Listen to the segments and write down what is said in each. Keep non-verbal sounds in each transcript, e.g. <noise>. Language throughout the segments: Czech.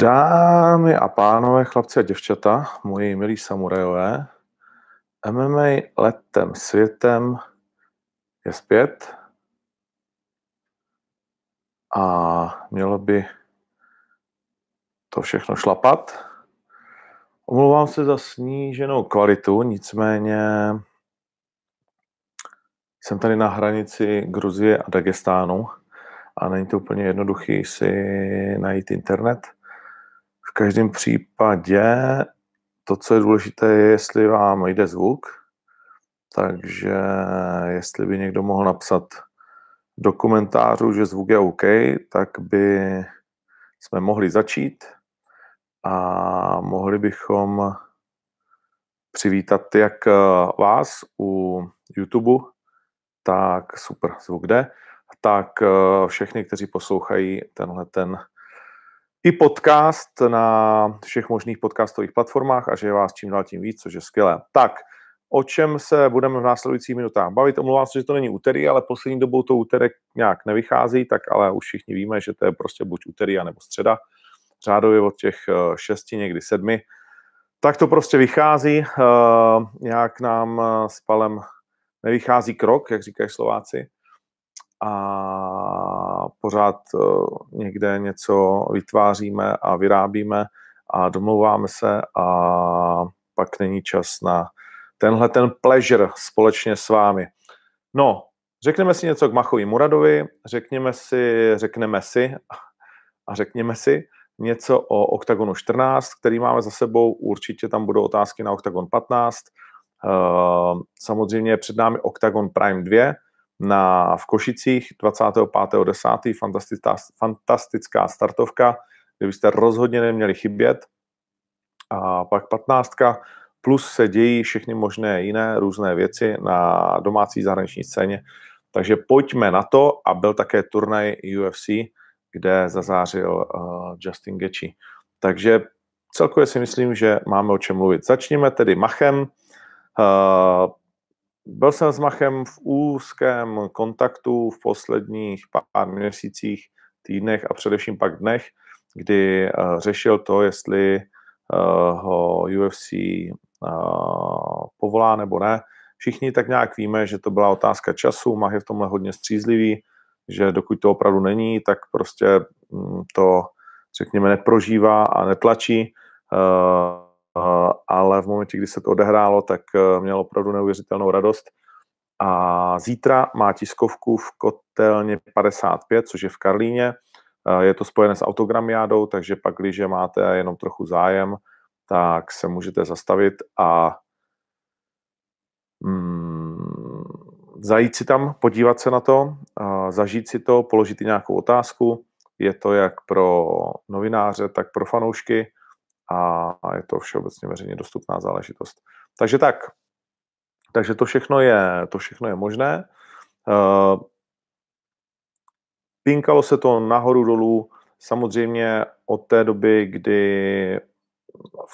Dámy a pánové, chlapci a děvčata, moji milí samurajové, MMA letem světem je zpět a mělo by to všechno šlapat. Omlouvám se za sníženou kvalitu, nicméně jsem tady na hranici Gruzie a Dagestánu a není to úplně jednoduchý si najít internet – každém případě to, co je důležité, je, jestli vám jde zvuk. Takže jestli by někdo mohl napsat do komentářů, že zvuk je OK, tak by jsme mohli začít a mohli bychom přivítat jak vás u YouTube, tak super, zvuk jde, tak všechny, kteří poslouchají tenhle ten i podcast na všech možných podcastových platformách a že je vás čím dál tím víc, což je skvělé. Tak, o čem se budeme v následujících minutách bavit. Omlouvám se, že to není úterý, ale poslední dobou to úterek nějak nevychází, tak ale už všichni víme, že to je prostě buď úterý, nebo středa. Řádově od těch eh, šesti, někdy sedmi. Tak to prostě vychází. Eh, nějak nám eh, s Palem nevychází krok, jak říkají Slováci a pořád eh, někde něco vytváříme a vyrábíme a domlouváme se a pak není čas na tenhle ten pleasure společně s vámi. No, řekneme si něco k Machovi Muradovi, řekněme si, řekneme si <laughs> a řekněme si něco o OKTAGONu 14, který máme za sebou, určitě tam budou otázky na OKTAGON 15, eh, samozřejmě před námi OKTAGON Prime 2, na, v Košicích 25.10. Fantastická, fantastická startovka, kde byste rozhodně neměli chybět. A pak 15. plus se dějí všechny možné jiné různé věci na domácí zahraniční scéně. Takže pojďme na to a byl také turnaj UFC, kde zazářil uh, Justin Gaethje. Takže celkově si myslím, že máme o čem mluvit. Začněme tedy Machem. Uh, byl jsem s Machem v úzkém kontaktu v posledních pár měsících, týdnech a především pak dnech, kdy uh, řešil to, jestli uh, ho UFC uh, povolá nebo ne. Všichni tak nějak víme, že to byla otázka času, Mach je v tomhle hodně střízlivý, že dokud to opravdu není, tak prostě mm, to, řekněme, neprožívá a netlačí. Ale v momentě, kdy se to odehrálo, tak eh, měl opravdu neuvěřitelnou radost. A zítra má tiskovku v kotelně 55, což je v Karlíně. Eh, je to spojené s autogramiádou, takže pak, když máte jenom trochu zájem, tak se můžete zastavit a mm, zajít si tam, podívat se na to, zažít si to, položit i nějakou otázku. Je to jak pro novináře, tak pro fanoušky a je to všeobecně veřejně dostupná záležitost. Takže tak, takže to všechno je, to všechno je možné. Uh, pinkalo se to nahoru dolů, samozřejmě od té doby, kdy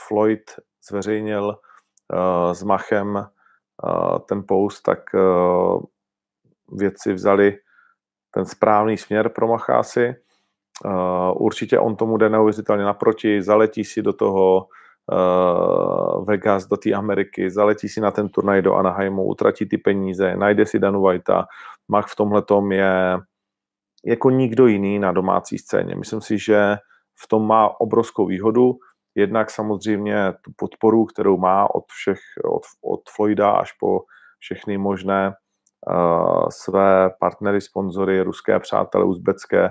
Floyd zveřejnil uh, s Machem uh, ten post, tak věci vzali ten správný směr pro Machásy. Uh, určitě on tomu jde neuvěřitelně naproti, zaletí si do toho uh, Vegas, do té Ameriky, zaletí si na ten turnaj do Anaheimu, utratí ty peníze, najde si Danu Whitea. Mach v tomhle tom je jako nikdo jiný na domácí scéně. Myslím si, že v tom má obrovskou výhodu, jednak samozřejmě tu podporu, kterou má od všech, od, od Floyda až po všechny možné uh, své partnery, sponzory, ruské přátelé, uzbecké, Eh,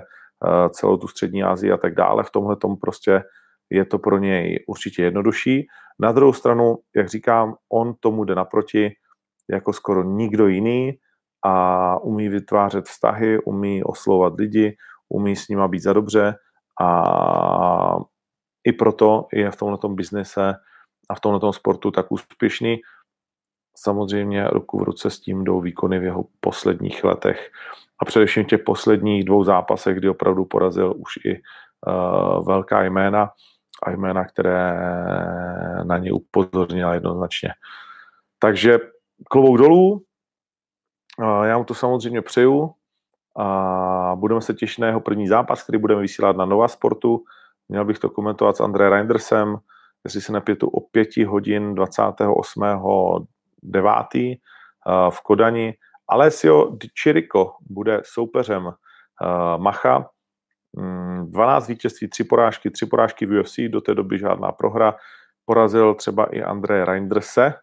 celou tu střední Asii a tak dále. V tomhle tom prostě je to pro něj určitě jednodušší. Na druhou stranu, jak říkám, on tomu jde naproti jako skoro nikdo jiný a umí vytvářet vztahy, umí oslovat lidi, umí s nima být za dobře a i proto je v tomhle biznise a v tomhle sportu tak úspěšný. Samozřejmě ruku v ruce s tím jdou výkony v jeho posledních letech. A především v těch posledních dvou zápasech, kdy opravdu porazil už i uh, velká jména a jména, které na ně upozornila jednoznačně. Takže klobouk dolů, uh, já mu to samozřejmě přeju. A budeme se těšit na jeho první zápas, který budeme vysílat na Nova Sportu. Měl bych to komentovat s André Reindersem, jestli se nepětu o pěti hodin 28.9. v Kodani. Alessio Di Chirico bude soupeřem Macha. 12 mm, vítězství, 3 porážky, 3 porážky v UFC, do té doby žádná prohra. Porazil třeba i André Reinderse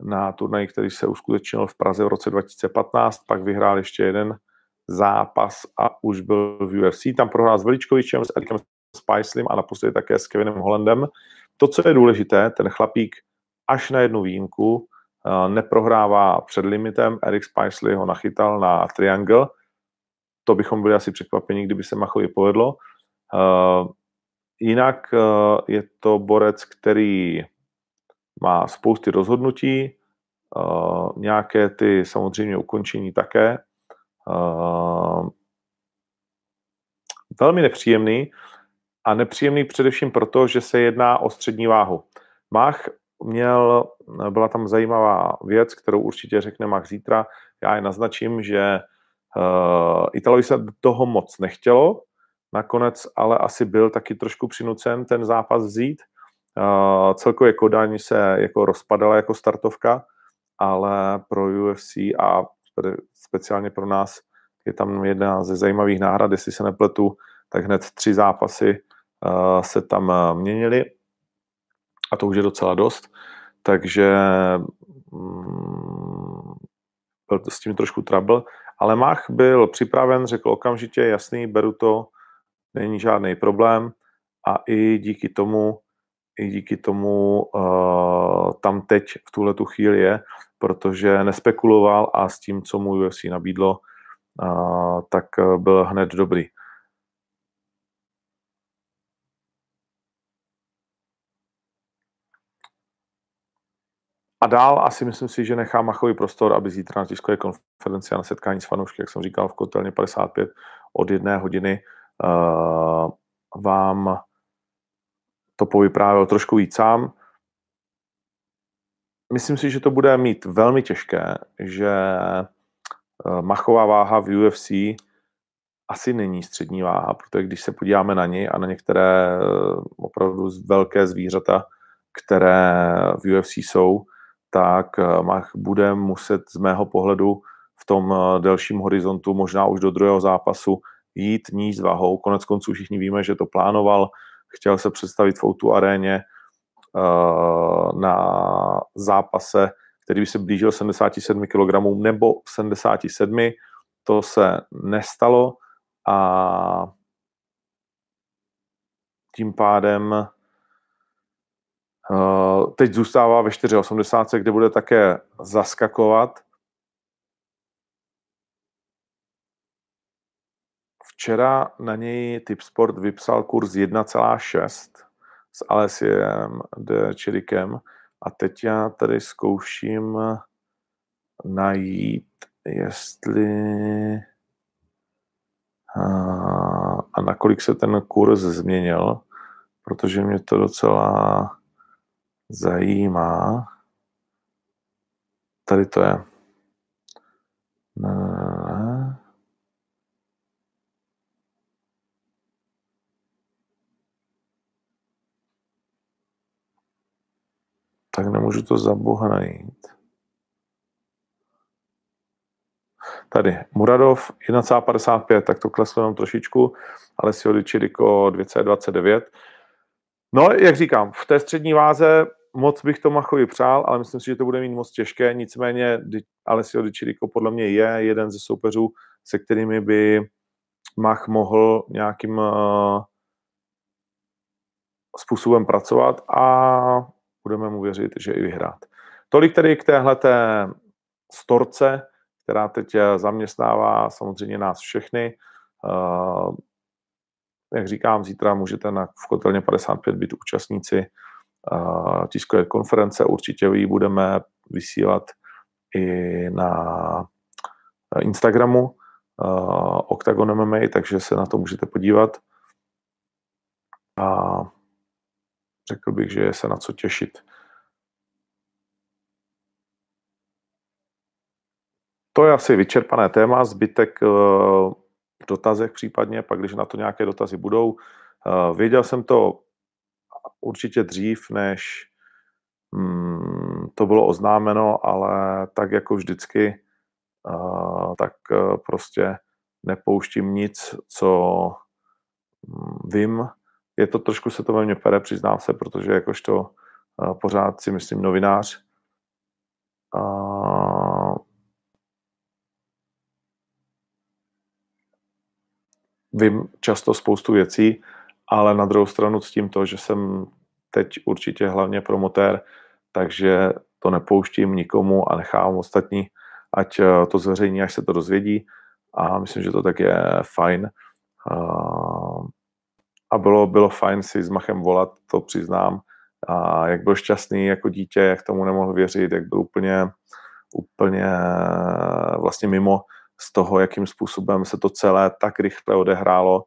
na turnaji, který se uskutečnil v Praze v roce 2015, pak vyhrál ještě jeden zápas a už byl v UFC. Tam prohrál s Veličkovičem, s Erikem Spiclim a naposledy také s Kevinem Hollandem. To, co je důležité, ten chlapík až na jednu výjimku eh, neprohrává před limitem. Erik Spicely ho nachytal na triangle. To bychom byli asi překvapeni, kdyby se Machovi povedlo. Eh, jinak eh, je to borec, který má spousty rozhodnutí, nějaké ty samozřejmě ukončení také. Velmi nepříjemný a nepříjemný především proto, že se jedná o střední váhu. Mach měl, byla tam zajímavá věc, kterou určitě řekne Mach zítra. Já je naznačím, že uh, Italovi se toho moc nechtělo, nakonec ale asi byl taky trošku přinucen ten zápas vzít. Uh, celkově Kodaň se jako rozpadala jako startovka, ale pro UFC a speciálně pro nás je tam jedna ze zajímavých náhrad, jestli se nepletu, tak hned tři zápasy uh, se tam měnily a to už je docela dost, takže um, byl s tím trošku trouble, ale Mach byl připraven, řekl okamžitě, jasný, beru to, není žádný problém a i díky tomu, i díky tomu uh, tam teď v tuhle tu chvíli je, protože nespekuloval a s tím, co mu UFC nabídlo, uh, tak byl hned dobrý. A dál asi myslím si, že nechá Machový prostor, aby zítra na tiskové konferenci a na setkání s fanoušky, jak jsem říkal, v kotelně 55 od jedné hodiny uh, vám to povyprávěl trošku víc sám. Myslím si, že to bude mít velmi těžké, že uh, machová váha v UFC asi není střední váha, protože když se podíváme na ní a na některé uh, opravdu velké zvířata, které v UFC jsou, tak eh, bude muset z mého pohledu v tom eh, delším horizontu, možná už do druhého zápasu, jít níž s váhou. Konec konců všichni víme, že to plánoval, chtěl se představit v Outu aréně uh, na zápase, který by se blížil 77 kg nebo 77. To se nestalo a tím pádem Eh, teď zůstává ve 4,80, kde bude také zaskakovat. Včera na něj Tipsport vypsal kurz 1,6 s Alessiem de Chirikem a teď já tady zkouším najít, jestli eh, a nakolik se ten kurz změnil, protože mě to docela zajímá, tady to je. Ne, ne, ne. Tak nemůžu to za boha najít. Tady Muradov 1,55, tak to kleslo jenom trošičku, ale si Čiriko 2,29. No, jak říkám, v té střední váze moc bych to Machovi přál, ale myslím si, že to bude mít moc těžké. Nicméně Alessio Di Chirico podle mě je jeden ze soupeřů, se kterými by Mach mohl nějakým uh, způsobem pracovat a budeme mu věřit, že i vyhrát. Tolik tedy k téhle storce, která teď zaměstnává samozřejmě nás všechny. Uh, jak říkám, zítra můžete na, v kotelně 55 být účastníci tiskové konference. Určitě ji budeme vysílat i na Instagramu Octagon MMA, takže se na to můžete podívat. A řekl bych, že je se na co těšit. To je asi vyčerpané téma, zbytek v dotazech případně, pak když na to nějaké dotazy budou, Věděl jsem to určitě dřív, než mm, to bylo oznámeno, ale tak jako vždycky, tak prostě nepouštím nic, co mm, vím. Je to trošku se to ve mně pere, přiznám se, protože jakožto pořád si myslím novinář, vím často spoustu věcí, ale na druhou stranu s tím to, že jsem teď určitě hlavně promotér, takže to nepouštím nikomu a nechám ostatní, ať eh, to zveřejní, až se to dozvědí. A myslím, že to tak je fajn. A bylo, bylo fajn si s Machem volat, to přiznám, a jak byl šťastný jako dítě, jak tomu nemohl věřit, jak byl úplně, úplně vlastně mimo z toho, jakým způsobem se to celé tak rychle odehrálo.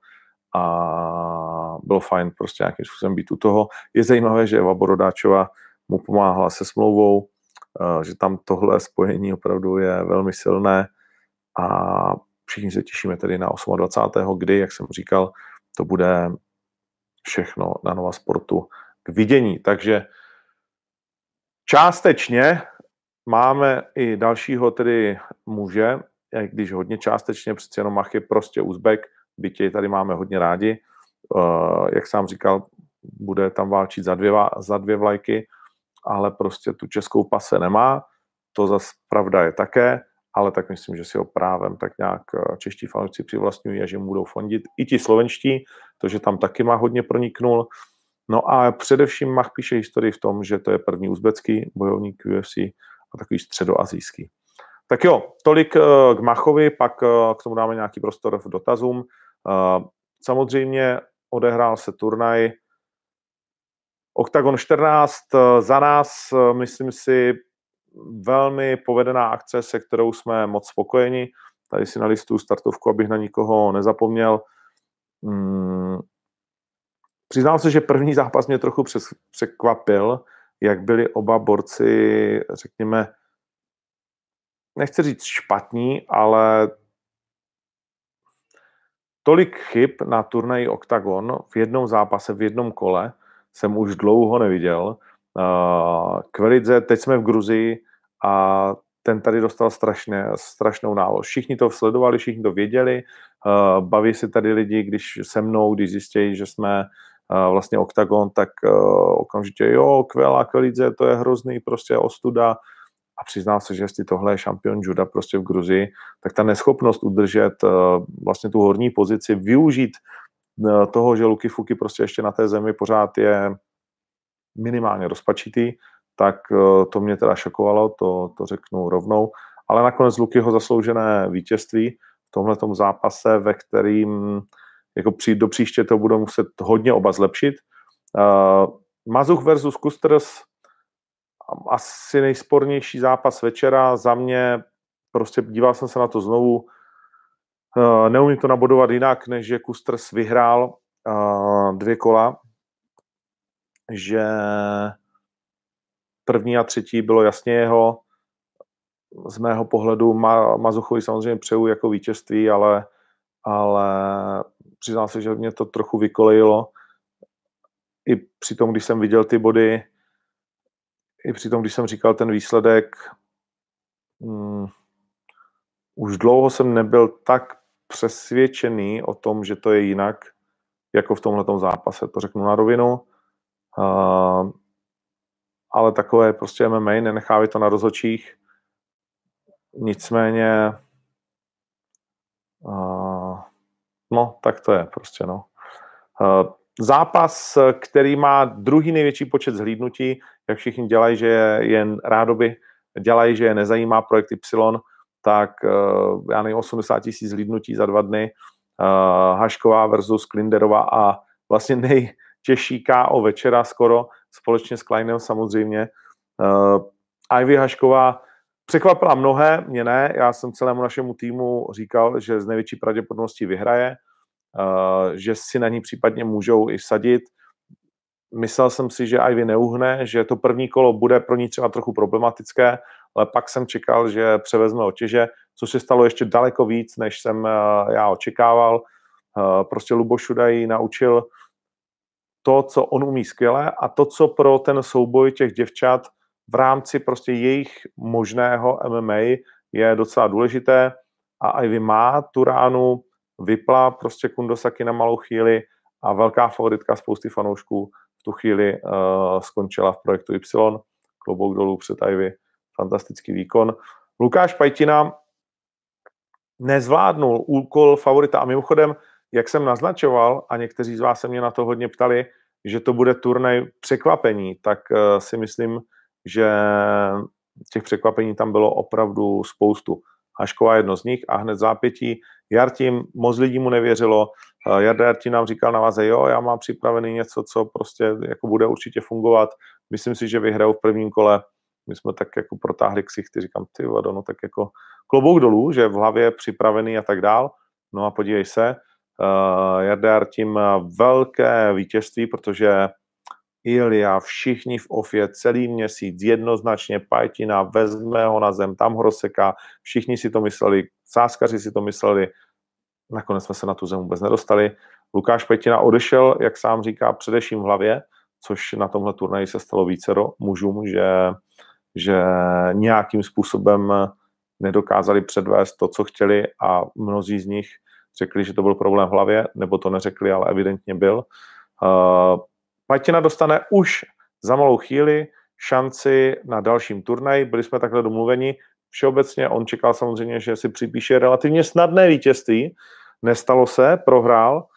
A bylo fajn prostě nějakým způsobem být u toho. Je zajímavé, že Eva Borodáčová mu pomáhala se smlouvou, eh, že tam tohle spojení opravdu je velmi silné a všichni se těšíme tedy na 28. kdy, jak jsem říkal, to bude všechno na Nova Sportu k vidění. Takže částečně máme i dalšího tedy muže, když hodně částečně, přeci jenom Mach je prostě Uzbek, bytě tady máme hodně rádi. Uh, jak sám říkal, bude tam válčit za dvě, za dvě vlajky, ale prostě tu českou pase nemá. To zase pravda je také, ale tak myslím, že si ho právem tak nějak eh, čeští fanoušci přivlastňují a že mu budou fondit. I ti slovenští, to, že tam taky má hodně proniknul. No a především Mach píše historii v tom, že to je první uzbecký bojovník UFC a takový středoazijský. Tak jo, tolik eh, k Machovi, pak eh, k tomu dáme nějaký prostor v dotazům. Eh, samozřejmě odehrál se turnaj Octagon 14 za nás, myslím si, velmi povedená akce, se kterou jsme moc spokojeni. Tady si na listu startovku, abych na nikoho nezapomněl. Hmm. Přiznám se, že první zápas mě trochu překvapil, jak byli oba borci, řekněme, nechci říct špatní, ale tolik chyb na turnaji Octagon v jednom zápase, v jednom kole jsem už dlouho neviděl. Uh, Kvelidze, teď jsme v Gruzii a ten tady dostal strašně, strašnou nálož. Všichni to sledovali, všichni to věděli, uh, baví se tady lidi, když se mnou, když zjistějí, že jsme uh, vlastně Octagon, tak okamžitě jo, Kvela, Kvelidze, to je hrozný, prostě ostuda, a přiznám se, že jestli tohle je šampion juda prostě v Gruzii, tak ta neschopnost udržet uh, vlastně tu horní pozici, využít uh, toho, že Luky Fuky prostě ještě na té zemi pořád je minimálně rozpačitý, tak uh, to mě teda šokovalo, to, to řeknu rovnou, ale nakonec Lukyho zasloužené vítězství v tomhle zápase, ve kterým jako přijít do příště to budou muset hodně oba zlepšit. Uh, Mazuch versus Kusters asi nejspornější zápas večera za mě, prostě díval jsem se na to znovu, uh, neumím to nabodovat jinak, než že Kusters vyhrál uh, dvě kola, že první a třetí bylo jasně jeho, z mého pohledu Ma, Mazuchovi samozřejmě přeju jako vítězství, ale, ale přiznám se, že mě to trochu vykolejilo. I při tom, když jsem viděl ty body, i při tom, když jsem říkal ten výsledek, um, už dlouho jsem nebyl tak přesvědčený o tom, že to je jinak, jako v tomhle zápase. To řeknu na rovinu. Uh, ale takové prostě MMA, nenechávají to na rozhodčích. Nicméně uh, no, tak to je prostě, no. Uh, zápas, který má druhý největší počet zhlídnutí, jak všichni dělají, že je jen rádoby dělají, že je nezajímá projekt Y, tak uh, já nevím, 80 tisíc zhlídnutí za dva dny, uh, Hašková versus Klinderová a vlastně nejtěžší KO večera skoro, společně s Kleinem samozřejmě. Uh, Ivy Hašková překvapila mnohé, mě ne, já jsem celému našemu týmu říkal, že z největší pravděpodobností vyhraje, že si na ní případně můžou i vsadit, Myslel jsem si, že Ivy neuhne, že to první kolo bude pro ní třeba trochu problematické, ale pak jsem čekal, že převezme otěže, což se stalo ještě daleko víc, než jsem eh, já očekával. Eh, prostě Luboš Šudaj naučil to, co on umí skvěle a to, co pro ten souboj těch děvčat v rámci prostě jejich možného MMA je docela důležité a Ivy má tu ránu, vypla prostě Kundosaki na malou chvíli a velká favoritka spousty fanoušků tu chvíli uh, skončila v projektu Y. Klobouk dolů před Ivy, fantastický výkon. Lukáš Pajtina nezvládnul úkol favorita a mimochodem, jak jsem naznačoval, a někteří z vás se mě na to hodně ptali, že to bude turnaj překvapení, tak uh, si myslím, že těch překvapení tam bylo opravdu spoustu. Hašková jedno z nich a hned zápětí. Jartím, moc lidí mu nevěřilo. Eh, Jarda Jartím nám říkal na vaze, jo, já mám připravený něco, co prostě jako bude určitě fungovat. Myslím si, že vyhraju v prvním kole. My jsme tak jako protáhli ksichty, říkám, ty vado, no tak jako klobouk dolů, že v hlavě připravený a tak dál. No a podívej se, uh, Jarda Jartím velké vítězství, protože Ilia, všichni v ofě, celý měsíc, jednoznačně Pajtina, vezme ho na zem, tam ho rozseká, všichni si to mysleli, sáskaři si to mysleli, nakonec jsme se na tu zem vůbec nedostali. Lukáš Pajtina odešel, jak sám říká, především v hlavě, což na tomhle turnaji se stalo vícero mužům, že, že nějakým způsobem nedokázali předvést to, co chtěli a mnozí z nich řekli, že to byl problém v hlavě, nebo to neřekli, ale evidentně byl. Patina dostane už za malou chvíli šanci na dalším turnaji. Byli jsme takhle domluveni. Všeobecně on čekal samozřejmě, že si připíše relativně snadné vítězství. Nestalo se, prohrál,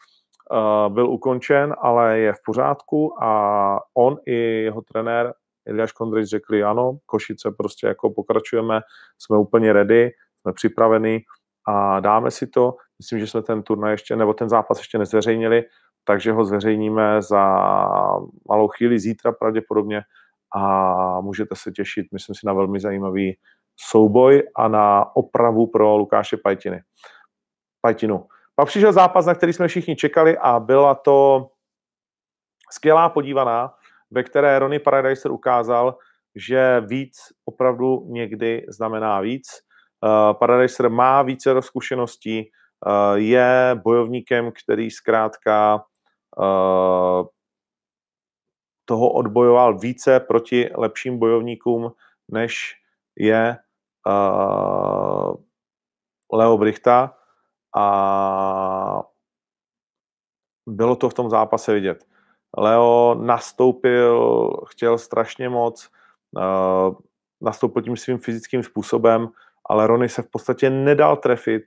uh, byl ukončen, ale je v pořádku a on i jeho trenér Eliáš Kondrič řekli, ano, Košice prostě jako pokračujeme, jsme úplně ready, jsme připraveni a dáme si to. Myslím, že jsme ten turnaj ještě, nebo ten zápas ještě nezveřejnili, takže ho zveřejníme za malou chvíli zítra pravděpodobně a můžete se těšit, myslím si, na velmi zajímavý souboj a na opravu pro Lukáše Pajtiny. Pajtinu. Pak přišel zápas, na který jsme všichni čekali a byla to skvělá podívaná, ve které Ronnie Paradiser ukázal, že víc opravdu někdy znamená víc. Uh, Paradiser má více zkušeností, uh, je bojovníkem, který zkrátka Eh, toho odbojoval více proti lepším bojovníkům, než je uh, Leo Brichta a bylo to v tom zápase vidět. Leo nastoupil, chtěl strašně moc, uh, nastoupil tím svým fyzickým způsobem, ale Rony se v podstatě nedal trefit,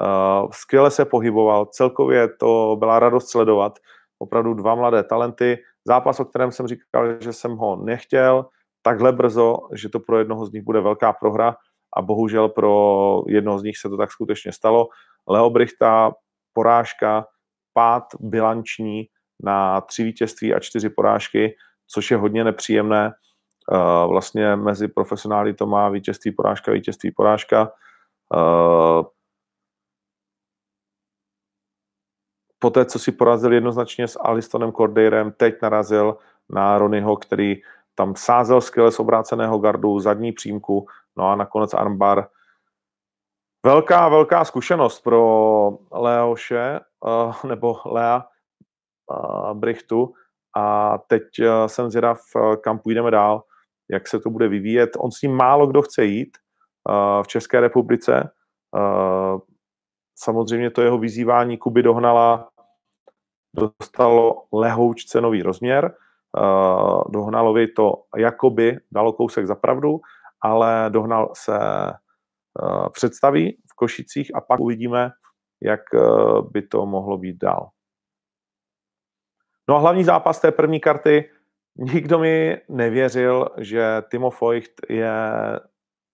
uh, skvěle se pohyboval, celkově to byla radost sledovat opravdu dva mladé talenty. Zápas, o kterém jsem říkal, že jsem ho nechtěl, takhle brzo, že to pro jednoho z nich bude velká prohra a bohužel pro jednoho z nich se to tak skutečně stalo. Leo Brichta, porážka, pád bilanční na tři vítězství a čtyři porážky, což je hodně nepříjemné. Eh, vlastně mezi profesionály to má vítězství, porážka, vítězství, porážka. Poté, co si porazil jednoznačně s Alistonem Cordeirem, teď narazil na Ronyho, který tam sázel skvěle z obráceného gardu, zadní přímku, no a nakonec armbar. Velká, velká zkušenost pro Leoše, uh, nebo Lea uh, Brichtu a teď uh, jsem zvědav, kam půjdeme dál, jak se to bude vyvíjet. On s ním málo kdo chce jít v České republice. Samozřejmě to jeho vyzývání Kuby dohnala dostalo lehouč cenový rozměr. Uh, Dohnalovi to jakoby dalo kousek za pravdu, ale Dohnal se uh, představí v Košicích a pak uvidíme, jak uh, by to mohlo být dál. No a hlavní zápas té první karty, nikdo mi nevěřil, že Timo Feucht je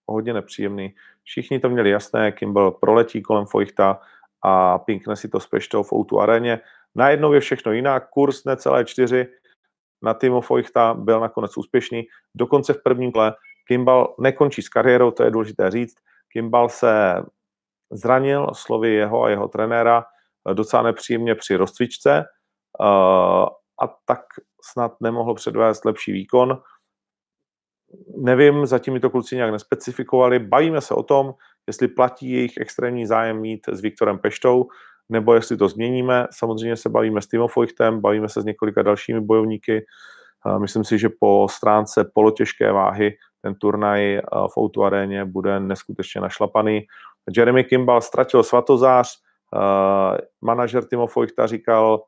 hodně nepříjemný. Všichni to měli jasné, byl proletí kolem Feuchta a pinkne si to s Peštou v Outu aréně. Najednou je všechno jinak, kurz necelé čtyři na Timo Feuchta byl nakonec úspěšný. Dokonce v prvním kole Kimball nekončí s kariérou, to je důležité říct. Kimball se zranil, slovy jeho a jeho trenéra, docela nepříjemně při rozcvičce eh, a tak snad nemohl předvést lepší výkon. Nevím, zatím mi to kluci nějak nespecifikovali. Bavíme se o tom, jestli platí jejich extrémní zájem mít s Viktorem Peštou. Nebo jestli to změníme. Samozřejmě se bavíme s Timo Feuchtem, bavíme se s několika dalšími bojovníky. Myslím si, že po stránce polotěžké váhy ten turnaj v Outu aréně bude neskutečně našlapaný. Jeremy Kimball ztratil svatozář, manažer Timo Feuchta říkal,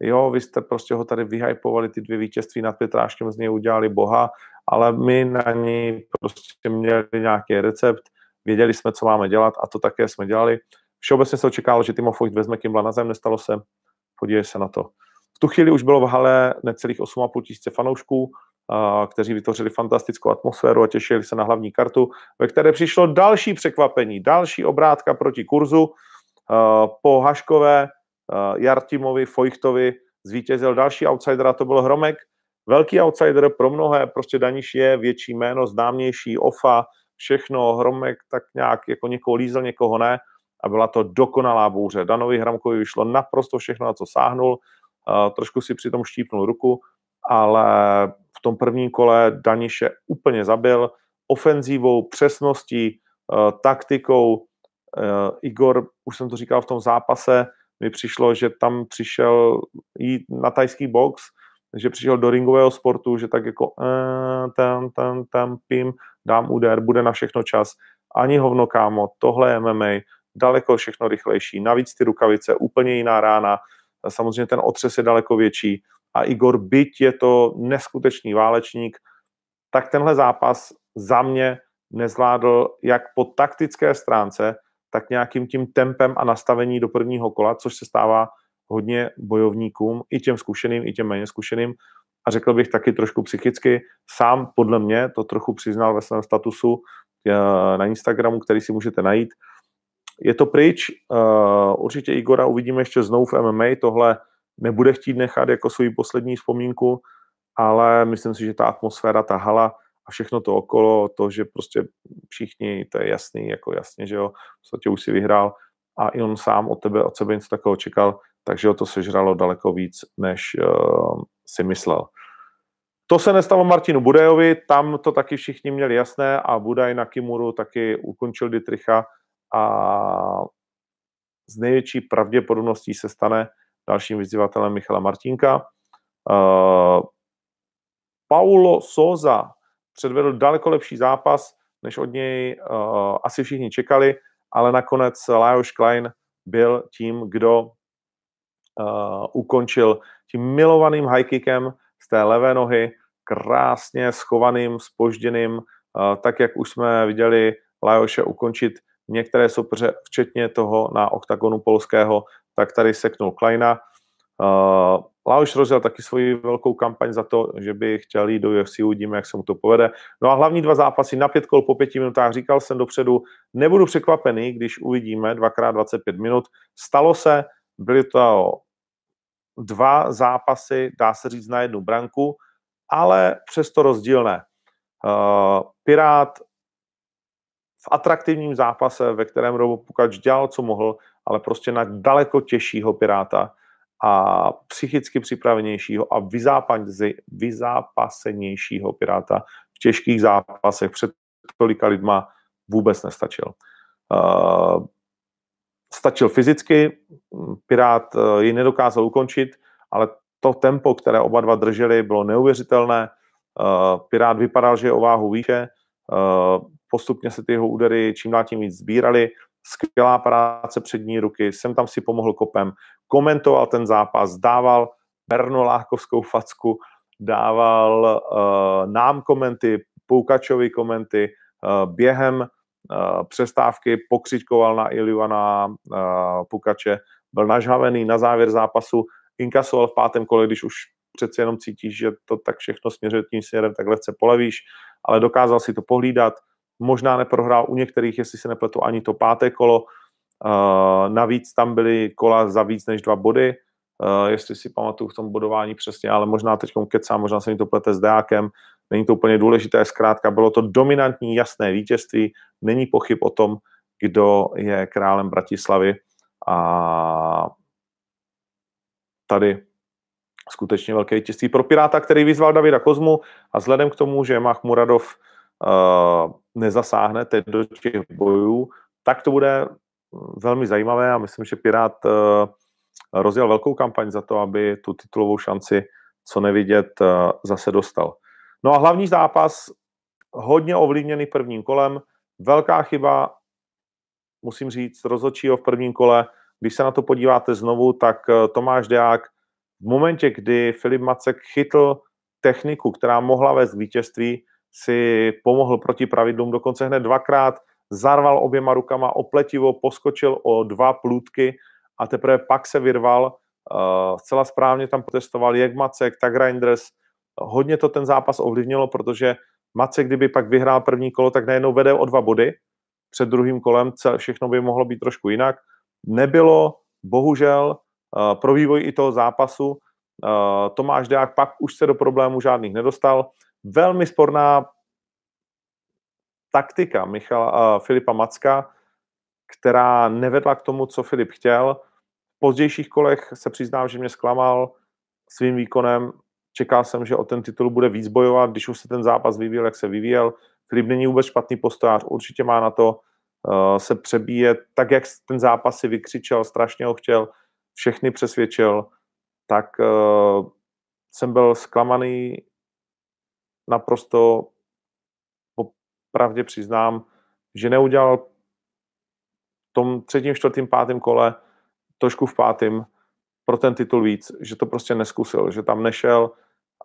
jo, vy jste prostě ho tady vyhypovali, ty dvě vítězství nad Petráškem z něj udělali boha, ale my na ní prostě měli nějaký recept, věděli jsme, co máme dělat a to také jsme dělali. Všeobecně se očekávalo, že Timo Feucht vezme Kimbla na zem, nestalo se, podívej se na to. V tu chvíli už bylo v hale necelých 8,5 tisíce fanoušků, kteří vytvořili fantastickou atmosféru a těšili se na hlavní kartu, ve které přišlo další překvapení, další obrátka proti kurzu. Po Haškové Jartimovi, Fojchtovi zvítězil další outsider a to byl Hromek. Velký outsider pro mnohé, prostě Daniš je větší jméno, známější, OFA, všechno, Hromek tak nějak jako někoho lízel, někoho ne a byla to dokonalá bouře. Danovi Hramkovi vyšlo naprosto všechno, na co sáhnul, trošku si přitom štípnul ruku, ale v tom prvním kole Daniše úplně zabil ofenzívou, přesností, taktikou. Igor, už jsem to říkal v tom zápase, mi přišlo, že tam přišel jít na tajský box, že přišel do ringového sportu, že tak jako tam, tam, tam, pím, dám úder, bude na všechno čas. Ani hovno, kámo, tohle je MMA, daleko všechno rychlejší. Navíc ty rukavice, úplně jiná rána, samozřejmě ten otřes je daleko větší. A Igor, byť je to neskutečný válečník, tak tenhle zápas za mě nezvládl jak po taktické stránce, tak nějakým tím tempem a nastavení do prvního kola, což se stává hodně bojovníkům, i těm zkušeným, i těm méně zkušeným. A řekl bych taky trošku psychicky. Sám podle mě to trochu přiznal ve svém statusu eh, na Instagramu, který si můžete najít. Je to pryč, eh, určitě Igora uvidíme ještě znovu v MMA, tohle nebude chtít nechat jako svou poslední vzpomínku, ale myslím si, že ta atmosféra, ta hala, a všechno to okolo, to, že prostě všichni, to je jasný, jako jasně, že jo, v podstatě už si vyhrál a i on sám od tebe, od sebe něco takového čekal, takže ho to sežralo daleko víc, než uh, si myslel. To se nestalo Martinu Budajovi, tam to taky všichni měli jasné a Budaj na Kimuru taky ukončil Dietricha a z největší pravděpodobností se stane dalším vyzývatelem Michala Martinka. Uh, Paulo Soza předvedl daleko lepší zápas, než od něj uh, asi všichni čekali, ale nakonec Lajos Klein byl tím, kdo uh, ukončil tím milovaným high kickem z té levé nohy, krásně schovaným, spožděným, tak jak už jsme viděli Lajoše ukončit některé soupeře, včetně toho na oktagonu polského, tak tady seknul Kleina. Uh, Laoš rozjel taky svoji velkou kampaň za to, že by chtěl jít do UFC, uvidíme, jak se mu to povede. No a hlavní dva zápasy na pět kol po pěti minutách, říkal jsem dopředu, nebudu překvapený, když uvidíme dvakrát 25 minut. Stalo se, byly to dva zápasy, dá se říct na jednu branku, ale přesto rozdílné. Uh, Pirát v atraktivním zápase, ve kterém Robo Pukač dělal, co mohl, ale prostě na daleko těžšího Piráta, a psychicky připravenějšího a vyzápasenějšího Piráta v těžkých zápasech před tolika lidma vůbec nestačil. Uh, stačil fyzicky, Pirát uh, ji nedokázal ukončit, ale to tempo, které oba dva drželi, bylo neuvěřitelné. Uh, Pirát vypadal, že je o váhu výše, postupně se ty jeho údery čím dál tím víc sbíraly, skvělá práce přední ruky, jsem tam si pomohl kopem, komentoval ten zápas, dával Bernolákovskou facku, dával uh, nám komenty, Poukačovi komenty, uh, během uh, přestávky pokřičkoval na Iliana uh, Pukače, byl nažhavený na závěr zápasu, inkasoval v pátém kole, když už přece jenom cítíš, že to tak všechno směřuje tím směrem, tak lehce polevíš, ale dokázal si to pohlídat, možná neprohrál u některých, jestli se nepletu, ani to páté kolo, Uh, navíc tam byly kola za víc než dva body, uh, jestli si pamatuju v tom bodování přesně, ale možná teď kecám, možná se mi to plete s Deákem, není to úplně důležité, zkrátka bylo to dominantní, jasné vítězství, není pochyb o tom, kdo je králem Bratislavy. A tady skutečně velké vítězství pro Piráta, který vyzval Davida Kozmu a vzhledem k tomu, že Mahmuradov uh, nezasáhne teď do těch bojů, tak to bude velmi zajímavé a myslím, že Pirát uh, rozjel velkou kampaň za to, aby tu titulovou šanci co nevidět uh, zase dostal. No a hlavní zápas hodně ovlivněný prvním kolem, velká chyba, musím říct, rozhodčího v prvním kole. Když se na to podíváte znovu, tak Tomáš Deák v momentě, kdy Filip Macek chytl techniku, která mohla vést k vítězství, si pomohl proti pravidlům, dokonce hned dvakrát zarval oběma rukama opletivo, poskočil o dva plůtky a teprve pak se vyrval. Uh, zcela správně tam protestoval jak Macek, tak Reinders. Hodně to ten zápas ovlivnilo, protože Macek, kdyby pak vyhrál první kolo, tak najednou vede o dva body před druhým kolem, všechno by mohlo být trošku jinak. Nebylo, bohužel, pro vývoj i toho zápasu. Uh, Tomáš Deák pak už se do problémů žádných nedostal. Velmi sporná taktika Michala, uh, Filipa Macka, která nevedla k tomu, co Filip chtěl. V pozdějších kolech se přiznám, že mě zklamal svým výkonem. Čekal jsem, že o ten titul bude víc bojovat, když už se ten zápas vyvíjel, jak se vyvíjel. Filip není vůbec špatný postojář, určitě má na to se přebíjet. Tak, jak ten zápas si vykřičel, strašně ho chtěl, všechny přesvědčil, tak uh, jsem byl zklamaný naprosto pravdě přiznám, že neudělal v tom třetím, čtvrtým, pátém kole, trošku v pátém, pro ten titul víc, že to prostě neskusil, že tam nešel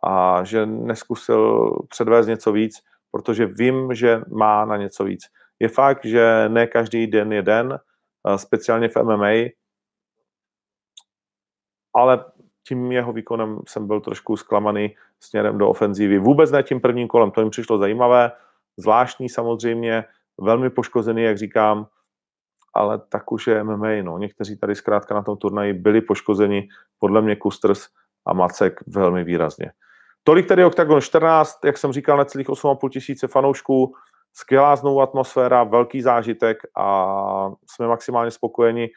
a že neskusil předvést něco víc, protože vím, že má na něco víc. Je fakt, že ne každý den je den, speciálně v MMA, ale tím jeho výkonem jsem byl trošku zklamaný směrem do ofenzívy. Vůbec ne tím prvním kolem, to jim přišlo zajímavé, zvláštní samozřejmě, velmi poškozený, jak říkám, ale tak už je MMA. No. Někteří tady zkrátka na tom turnaji byli poškozeni, podle mě Kusters a Macek velmi výrazně. Tolik tedy Octagon 14, jak jsem říkal, celých 8,5 tisíce fanoušků, skvělá znovu atmosféra, velký zážitek a jsme maximálně spokojeni.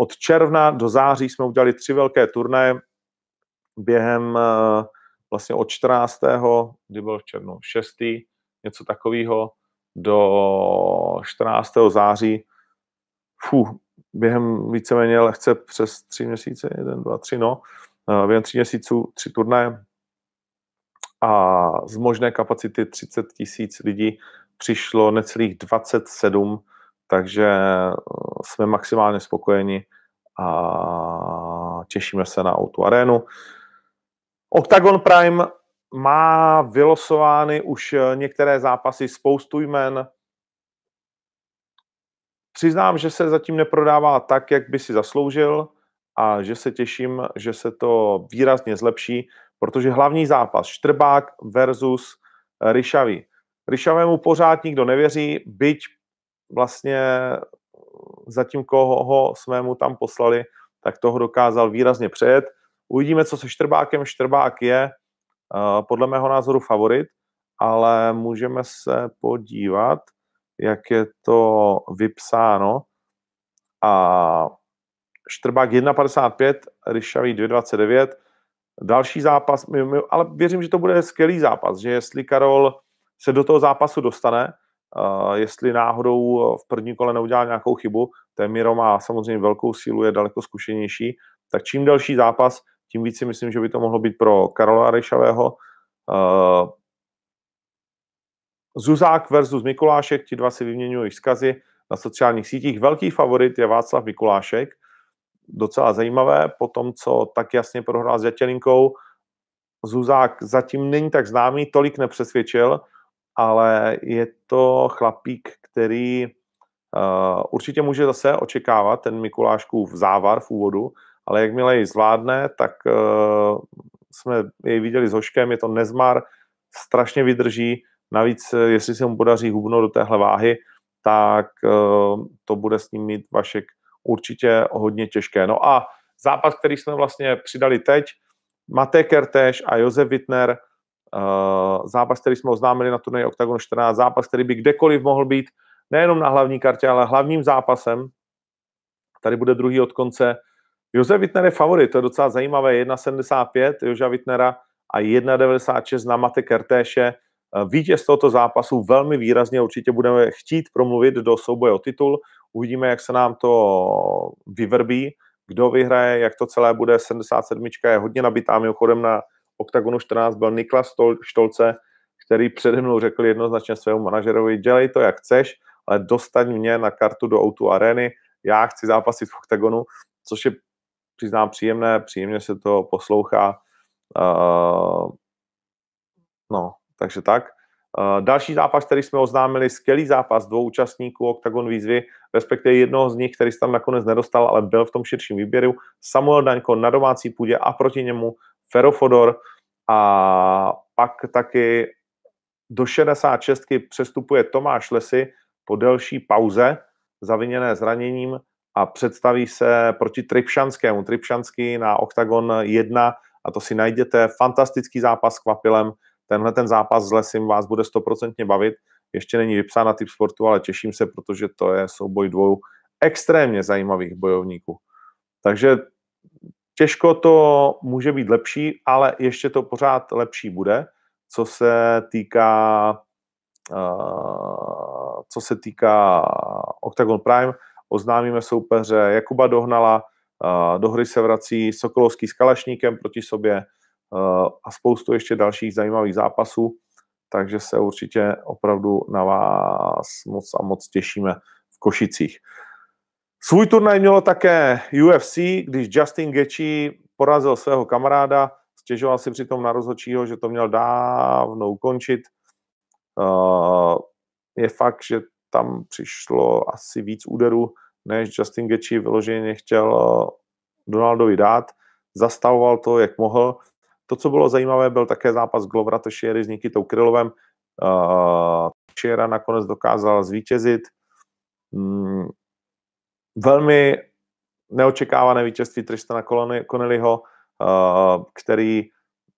Od června do září jsme udělali tři velké turnaje během eh, vlastně od 14. kdy byl v červnu 6 něco takového, do 14. září, fuh, během víceméně lehce přes tři měsíce, jeden, dva, tři, no, eh, během tří měsíců tři turnaje a z možné kapacity 30 tisíc lidí přišlo necelých 27, takže eh, jsme maximálně spokojeni a těšíme se na Auto Arenu. Octagon Prime má vylosovány už eh, některé zápasy, spoustu jmen. Přiznám, že se zatím neprodává tak, jak by si zasloužil a že se těším, že se to výrazně zlepší, protože hlavní zápas Štrbák versus Ryšavý. Ryšavému pořád nikdo nevěří, byť vlastně zatím, koho jsme mu tam poslali, tak toho dokázal výrazně přejet. Uvidíme, co se Štrbákem. Štrbák je Eh, podle mého názoru favorit, ale můžeme se podívat, jak je to vypsáno. A Štrbák 1,55, Ryšavý 2,29. Další zápas, ale věřím, že to bude skvělý zápas, že jestli Karol se do toho zápasu dostane, jestli náhodou v první kole neudělá nějakou chybu, ten Miro má samozřejmě velkou sílu, je daleko zkušenější, tak čím další zápas, tím víc si myslím, že by to mohlo být pro Karola Rejšavého. Zuzák versus Mikulášek, ti dva si vyměňují vzkazy na sociálních sítích. Velký favorit je Václav Mikulášek, docela zajímavé, po tom, co tak jasně prohrál s Jatělinkou. Zuzák zatím není tak známý, tolik nepřesvědčil, ale je to chlapík, který uh, určitě může zase očekávat ten Mikuláškův závar v úvodu, ale jakmile ji zvládne, tak uh, jsme jej viděli s Hoškem, je to nezmar, strašně vydrží, navíc eh, jestli se mu podaří hubnout do téhle váhy, tak uh, to bude s ním mít Vašek určitě hodně těžké. No a zápas, který jsme vlastně přidali teď, Matej Kertéš a Josef Wittner, zápas, který jsme oznámili na turnaji Octagon 14, zápas, který by kdekoliv mohl být nejenom na hlavní kartě, ale hlavním zápasem. Tady bude druhý od konce Josef Wittner je favorit, to je docela zajímavé, 1,75 Joža Wittnera a 1,96 na Mate Kertéše. vítěz tohoto zápasu velmi výrazně určitě budeme chtít promluvit do souboje o titul. Uvidíme, jak se nám to vyvrbí, kdo vyhraje, jak to celé bude. 77 je hodně nabitá. Mimochodem na OKTAGONu 14 byl Niklas Štolce, který přede mnou řekl jednoznačně svému manažerovi, dělej to, jak chceš, ale dostaň mě na kartu do Outu Areny, já chci zápasit v OKTAGONu, což je, přiznám, příjemné, příjemně se to poslouchá. Uh, no, takže tak. Uh, další zápas, který jsme oznámili, skvělý zápas dvou účastníků Octagon výzvy, respektive jednoho z nich, který se tam nakonec nedostal, ale byl v tom širším výběru, Samuel Daňko na domácí půdě a proti němu Ferofodor a pak taky do 66 přestupuje Tomáš Lesy po delší pauze, zaviněné zraněním a představí se proti Tripšanskému. Tripšanský na Octagon 1 a to si najděte. Fantastický zápas s Kvapilem. Tenhle ten zápas s Lesim vás bude stoprocentně bavit. Ještě není vypsán na typ sportu, ale těším se, protože to je souboj dvou extrémně zajímavých bojovníků. Takže těžko to může být lepší, ale ještě to pořád lepší bude co se týká uh, co se týká Octagon Prime, oznámíme soupeře Jakuba Dohnala, uh, do hry se vrací Sokolovský s Kalašníkem proti sobě uh, a spoustu ještě dalších zajímavých zápasů, takže se určitě opravdu na vás moc a moc těšíme v Košicích. Svůj turnaj mělo také UFC, když Justin Gaethje porazil svého kamaráda Stěžoval si přitom na rozhodčího, že to měl dávno ukončit. Uh, je fakt, že tam přišlo asi víc úderů, než Justin Gaethje vyloženě chtěl Donaldovi dát. Zastavoval to, jak mohl. To, co bylo zajímavé, byl také zápas Glovera Teixeira s Nikitou Krylovem. Uh, Teixeira nakonec dokázal zvítězit. Velmi neočekávané vítězství Tristana Connellyho, Eh, který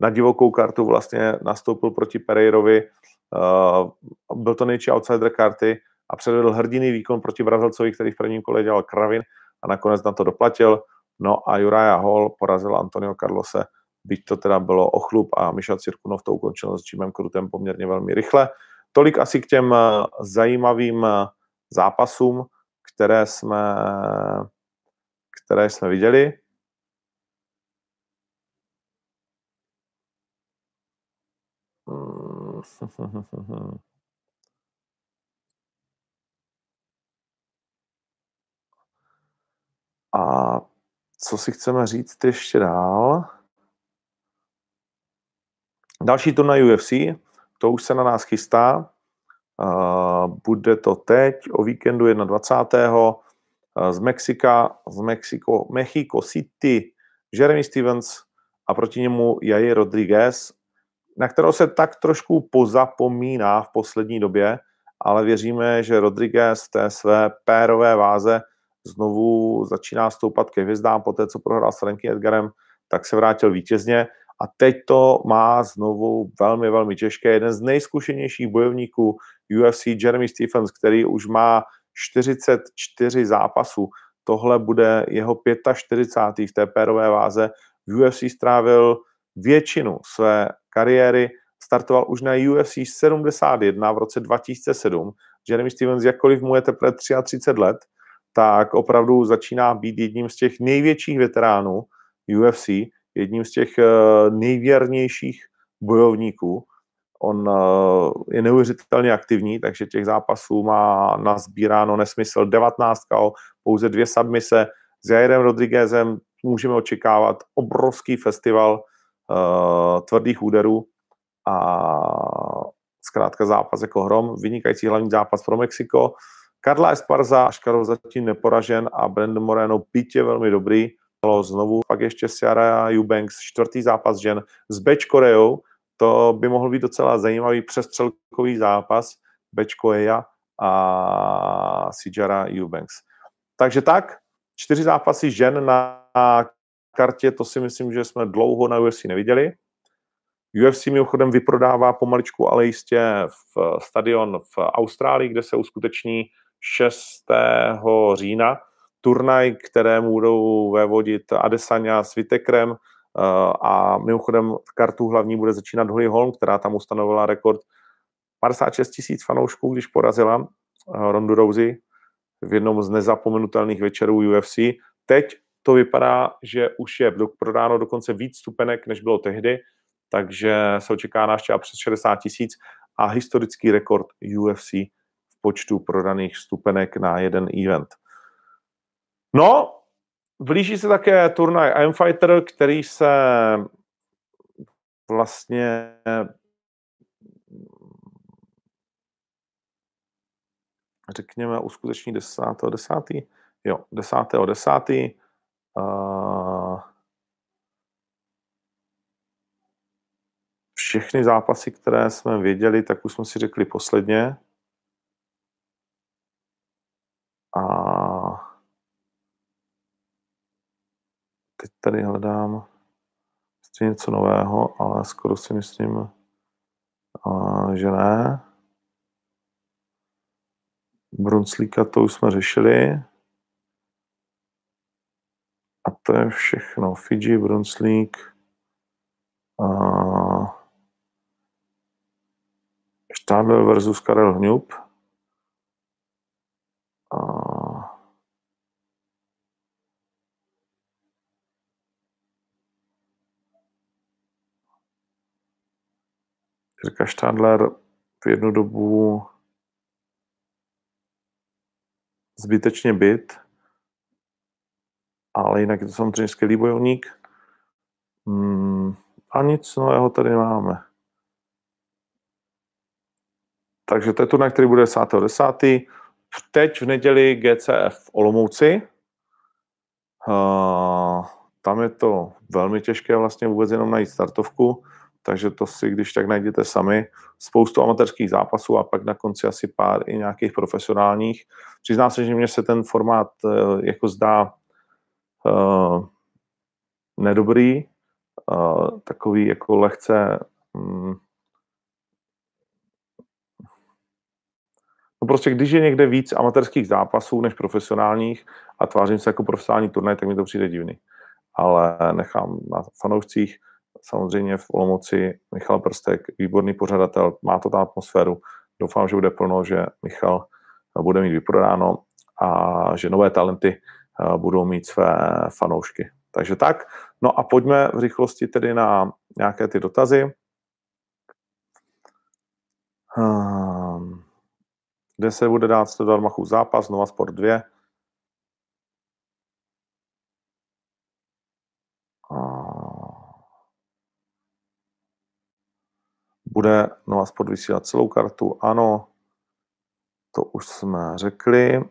na divokou kartu vlastně nastoupil proti Pereirovi. Eh, byl to největší outsider karty a předvedl hrdiný výkon proti Brazilcovi, který v prvním kole dělal Kravin a nakonec na to doplatil. No a Uriah Hall porazil Antonio Carlose, byť to teda bylo ochlup a Michal Cirkunov to ukončil s Jimem Krutem poměrně velmi rychle. Tolik asi k těm eh, zajímavým zápasům, které jsme, které jsme viděli. A co si chceme říct ještě dál? Další turnaj UFC, to už se na nás chystá. Bude to teď o víkendu 21. z Mexika, z Mexiko, Mexico City, Jeremy Stevens a proti němu Jair Rodriguez na kterou se tak trošku pozapomíná v poslední době, ale věříme, že Rodriguez té své pérové váze znovu začíná stoupat ke hvězdám. Po té, co prohrál s Franky Edgarem, tak se vrátil vítězně a teď to má znovu velmi, velmi těžké. Jeden z nejzkušenějších bojovníků UFC, Jeremy Stephens, který už má 44 zápasů. Tohle bude jeho 45. v té pérové váze. V UFC strávil většinu své kariéry startoval už na UFC 71 v roce 2007. Jeremy Stevens, jakkoliv mu je teprve 33 let, tak opravdu začíná být jedním z těch největších veteránů UFC, jedním z těch eh, nejvěrnějších bojovníků. On eh, je neuvěřitelně aktivní, takže těch zápasů má nazbíráno nesmysl 19 pouze dvě submise. S Jairem Rodriguezem můžeme očekávat obrovský festival uh, tvrdých úderů a zkrátka zápas jako hrom, vynikající hlavní zápas pro Mexiko. Karla Esparza, Aškarov zatím neporažen a Brandon Moreno pitě velmi dobrý. Znovu pak ještě Ciara Eubanks, čtvrtý zápas žen s Beč Koreou. To by mohl být docela zajímavý přestřelkový zápas Beč Korea a Sijara Eubanks. Takže tak, čtyři zápasy žen na kartě, to si myslím, že jsme dlouho na UFC neviděli. UFC mimochodem vyprodává pomaličku, ale jistě v stadion v Austrálii, kde se uskuteční 6. října turnaj, kterému budou vévodit Adesanya s Vitekrem eh, a mimochodem kartu hlavní bude začínat Holly Holm, která tam ustanovila rekord 56 tisíc fanoušků, když porazila Rondu Rousey v jednom z nezapomenutelných večerů UFC. Teď to vypadá, že už je prodáno dokonce víc stupenek, než bylo tehdy, takže se očeká návštěva přes 60 tisíc a historický rekord UFC v počtu prodaných stupenek na jeden event. No, blíží se také turnaj I'm Fighter, který se vlastně řekněme, uskuteční 10. 10. Jo, 10. 10. Uh, všechny zápasy, které jsme věděli, tak už jsme si řekli posledně. Tady hledám ještě něco nového, ale skoro si myslím, že ne. Brunclíka to už jsme řešili. A to je všechno. Fiji, Brunclík. A... Štádler versus Karel Hňup. Jirka Štádler v jednu dobu zbytečně byt, ale jinak je to samozřejmě skvělý bojovník. Hmm, a nic nového tady nemáme. Takže to je turnaj, který bude 10.10. Teď v neděli GCF v Olomouci. Uh, tam je to velmi těžké vlastně vůbec jenom najít startovku takže to si když tak najděte sami. Spoustu amatérských zápasů a pak na konci asi pár i nějakých profesionálních. Přiznám se, že mně se ten formát uh, jako zdá uh, nedobrý, uh, takový jako lehce um, No prostě, když je někde víc amatérských zápasů než profesionálních a tvářím se jako profesionální turnaj, tak mi to přijde divný. Ale nechám na fanoušcích, samozřejmě v Olomouci Michal Prstek, výborný pořadatel, má to tam atmosféru. Doufám, že bude plno, že Michal bude mít vyprodáno a že nové talenty eh, budou mít své fanoušky. Takže tak. No a pojďme v rychlosti tedy na nějaké ty dotazy. Hmm. Kde se bude dát sledovat Machův zápas, Nova Sport 2. Bude Nova Sport vysílat celou kartu? Ano, to už jsme řekli.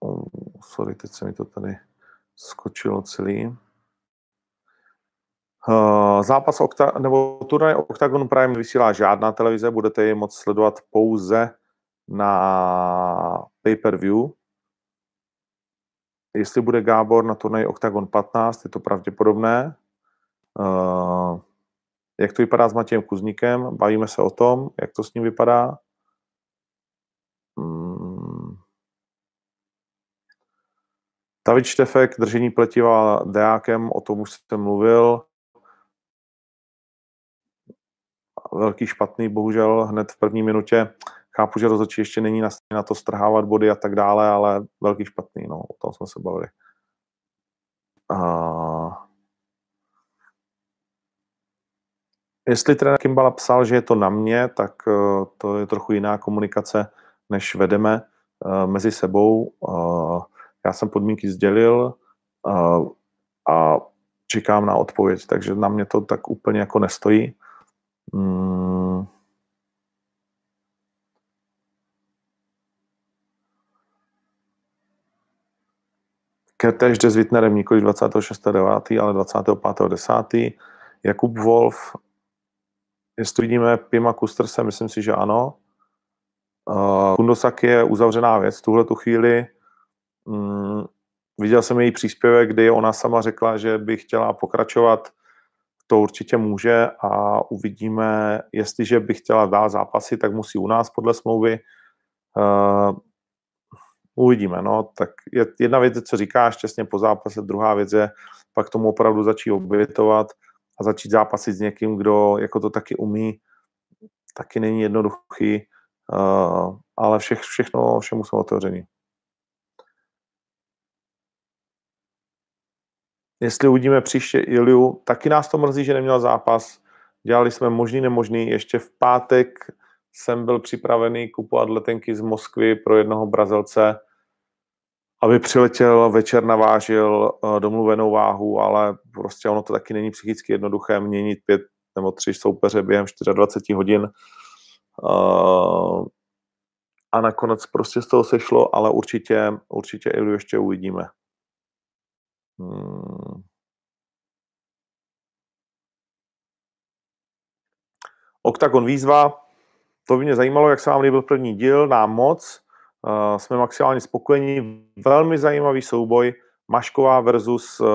Oh, sorry, teď se mi to tady skočilo celý. Uh, zápas Okta- nebo turnaj Octagon Prime vysílá žádná televize, budete ji moct sledovat pouze na pay-per-view. Jestli bude Gábor na turnaj Octagon 15, je to pravděpodobné. Uh, jak to vypadá s Matějem Kuzníkem? Bavíme se o tom, jak to s ním vypadá. Hmm. David Štefek, držení pletiva deákem, o tom už jsem mluvil. Velký špatný, bohužel, hned v první minutě. Chápu, že rozhodčí ještě není na, na to strhávat body a tak dále, ale velký špatný, no, o tom jsme se bavili. Uh, Jestli trenér Kimbala psal, že je to na mě, tak eh, to je trochu jiná komunikace, než vedeme eh, mezi sebou. Eh, já jsem podmínky sdělil a čekám na odpověď, takže na mě to tak úplně jako nestojí. Hmm. Kertéž jde s Wittnerem nikoli 26.9., ale 25.10. Jakub Wolf Jestli vidíme Pima Kusterse, myslím si, že ano. Uh, Kundosaki je uzavřená věc v tuhle tu chvíli. Mm, viděl jsem její příspěvek, kdy ona sama řekla, že by chtěla pokračovat. To určitě může a uvidíme, jestliže by chtěla dát zápasy, tak musí u nás podle smlouvy. Uh, uvidíme, no, tak je, jedna věc, co říkáš těsně po zápase, druhá věc je pak tomu opravdu začít obětovat a začít zápasit s někým, kdo jako to taky umí, taky není jednoduchý, uh, ale vše, všechno, všemu jsme otevření. Jestli uvidíme příště Iliu, taky nás to mrzí, že neměl zápas. Dělali jsme možný, nemožný. Ještě v pátek jsem byl připravený kupovat letenky z Moskvy pro jednoho Brazilce, aby přiletěl, večer navážil uh, domluvenou váhu, ale prostě ono to taky není psychicky jednoduché měnit pět nebo tři soupeře během 24 hodin. Uh, a nakonec prostě z toho sešlo, ale určitě, určitě Ilu ještě uvidíme. Hmm. Octagon výzva. To by mě zajímalo, jak se vám líbil první díl, nám moc. Uh, jsme maximálně spokojení. Velmi zajímavý souboj. Mašková versus uh,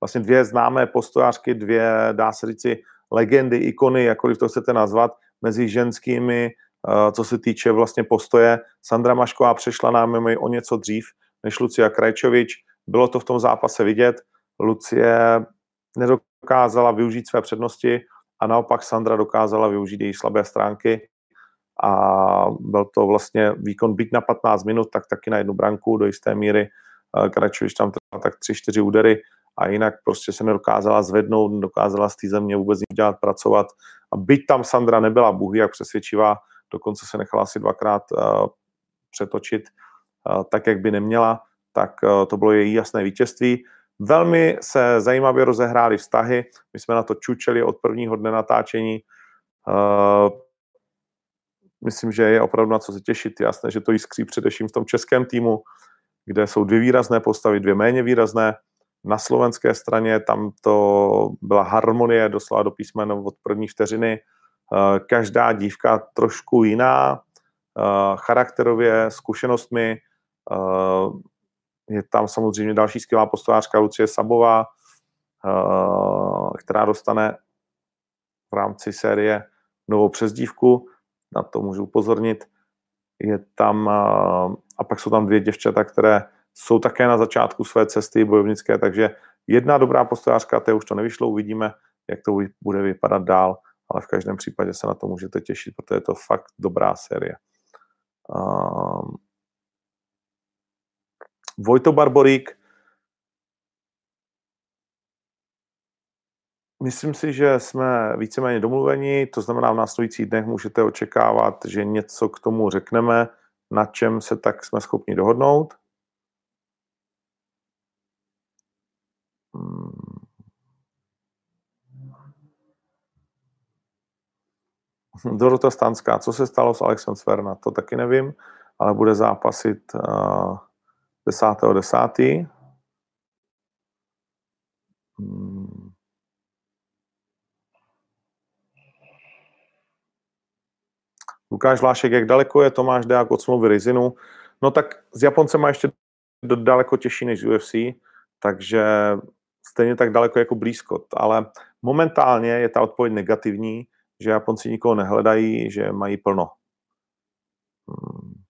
vlastně dvě známé postojářky, dvě, dá se říci, legendy, ikony, jakkoliv to chcete nazvat, mezi ženskými, uh, co se týče vlastně postoje. Sandra Mašková přešla nám o něco dřív než Lucia Krajčovič. Bylo to v tom zápase vidět. Lucie nedokázala využít své přednosti a naopak Sandra dokázala využít její slabé stránky a byl to vlastně výkon byť na 15 minut, tak taky na jednu branku do jisté míry. Eh, Kračovič tam tak 3-4 údery a jinak prostě se nedokázala zvednout, nedokázala z té země vůbec nic dělat, pracovat. A byť tam Sandra nebyla buhy jak přesvědčivá, dokonce se nechala asi dvakrát uh, přetočit uh, tak, jak by neměla, tak uh, to bylo její jasné vítězství. Velmi se zajímavě rozehrály vztahy. My jsme na to čučeli od prvního dne natáčení. Uh, myslím, že je opravdu na co se těšit. Jasné, že to jiskří především v tom českém týmu, kde jsou dvě výrazné postavy, dvě méně výrazné. Na slovenské straně tam to byla harmonie doslova do písmen od první vteřiny. Uh, každá dívka trošku jiná, uh, charakterově, zkušenostmi, je tam samozřejmě další skvělá postovářka Lucie Sabová, která dostane v rámci série novou přezdívku, na to můžu upozornit. Je tam, a pak jsou tam dvě děvčata, které jsou také na začátku své cesty bojovnické, takže jedna dobrá postojářka, to už to nevyšlo, uvidíme, jak to bude vypadat dál, ale v každém případě se na to můžete těšit, protože je to fakt dobrá série. Um, Vojto Barborík, Myslím si, že jsme víceméně domluveni, to znamená, v následujících dnech můžete očekávat, že něco k tomu řekneme, na čem se tak jsme schopni dohodnout. Hmm. Dorota Stanská, co se stalo s Alexem Sverna, to taky nevím, ale bude zápasit uh, 10. 10. Hmm. Lukáš Vlášek, jak daleko je Tomáš Deák od smlouvy Rizinu? No tak s Japoncem má ještě daleko těžší než UFC, takže stejně tak daleko jako blízko. Ale momentálně je ta odpověď negativní, že Japonci nikoho nehledají, že mají plno. Hmm.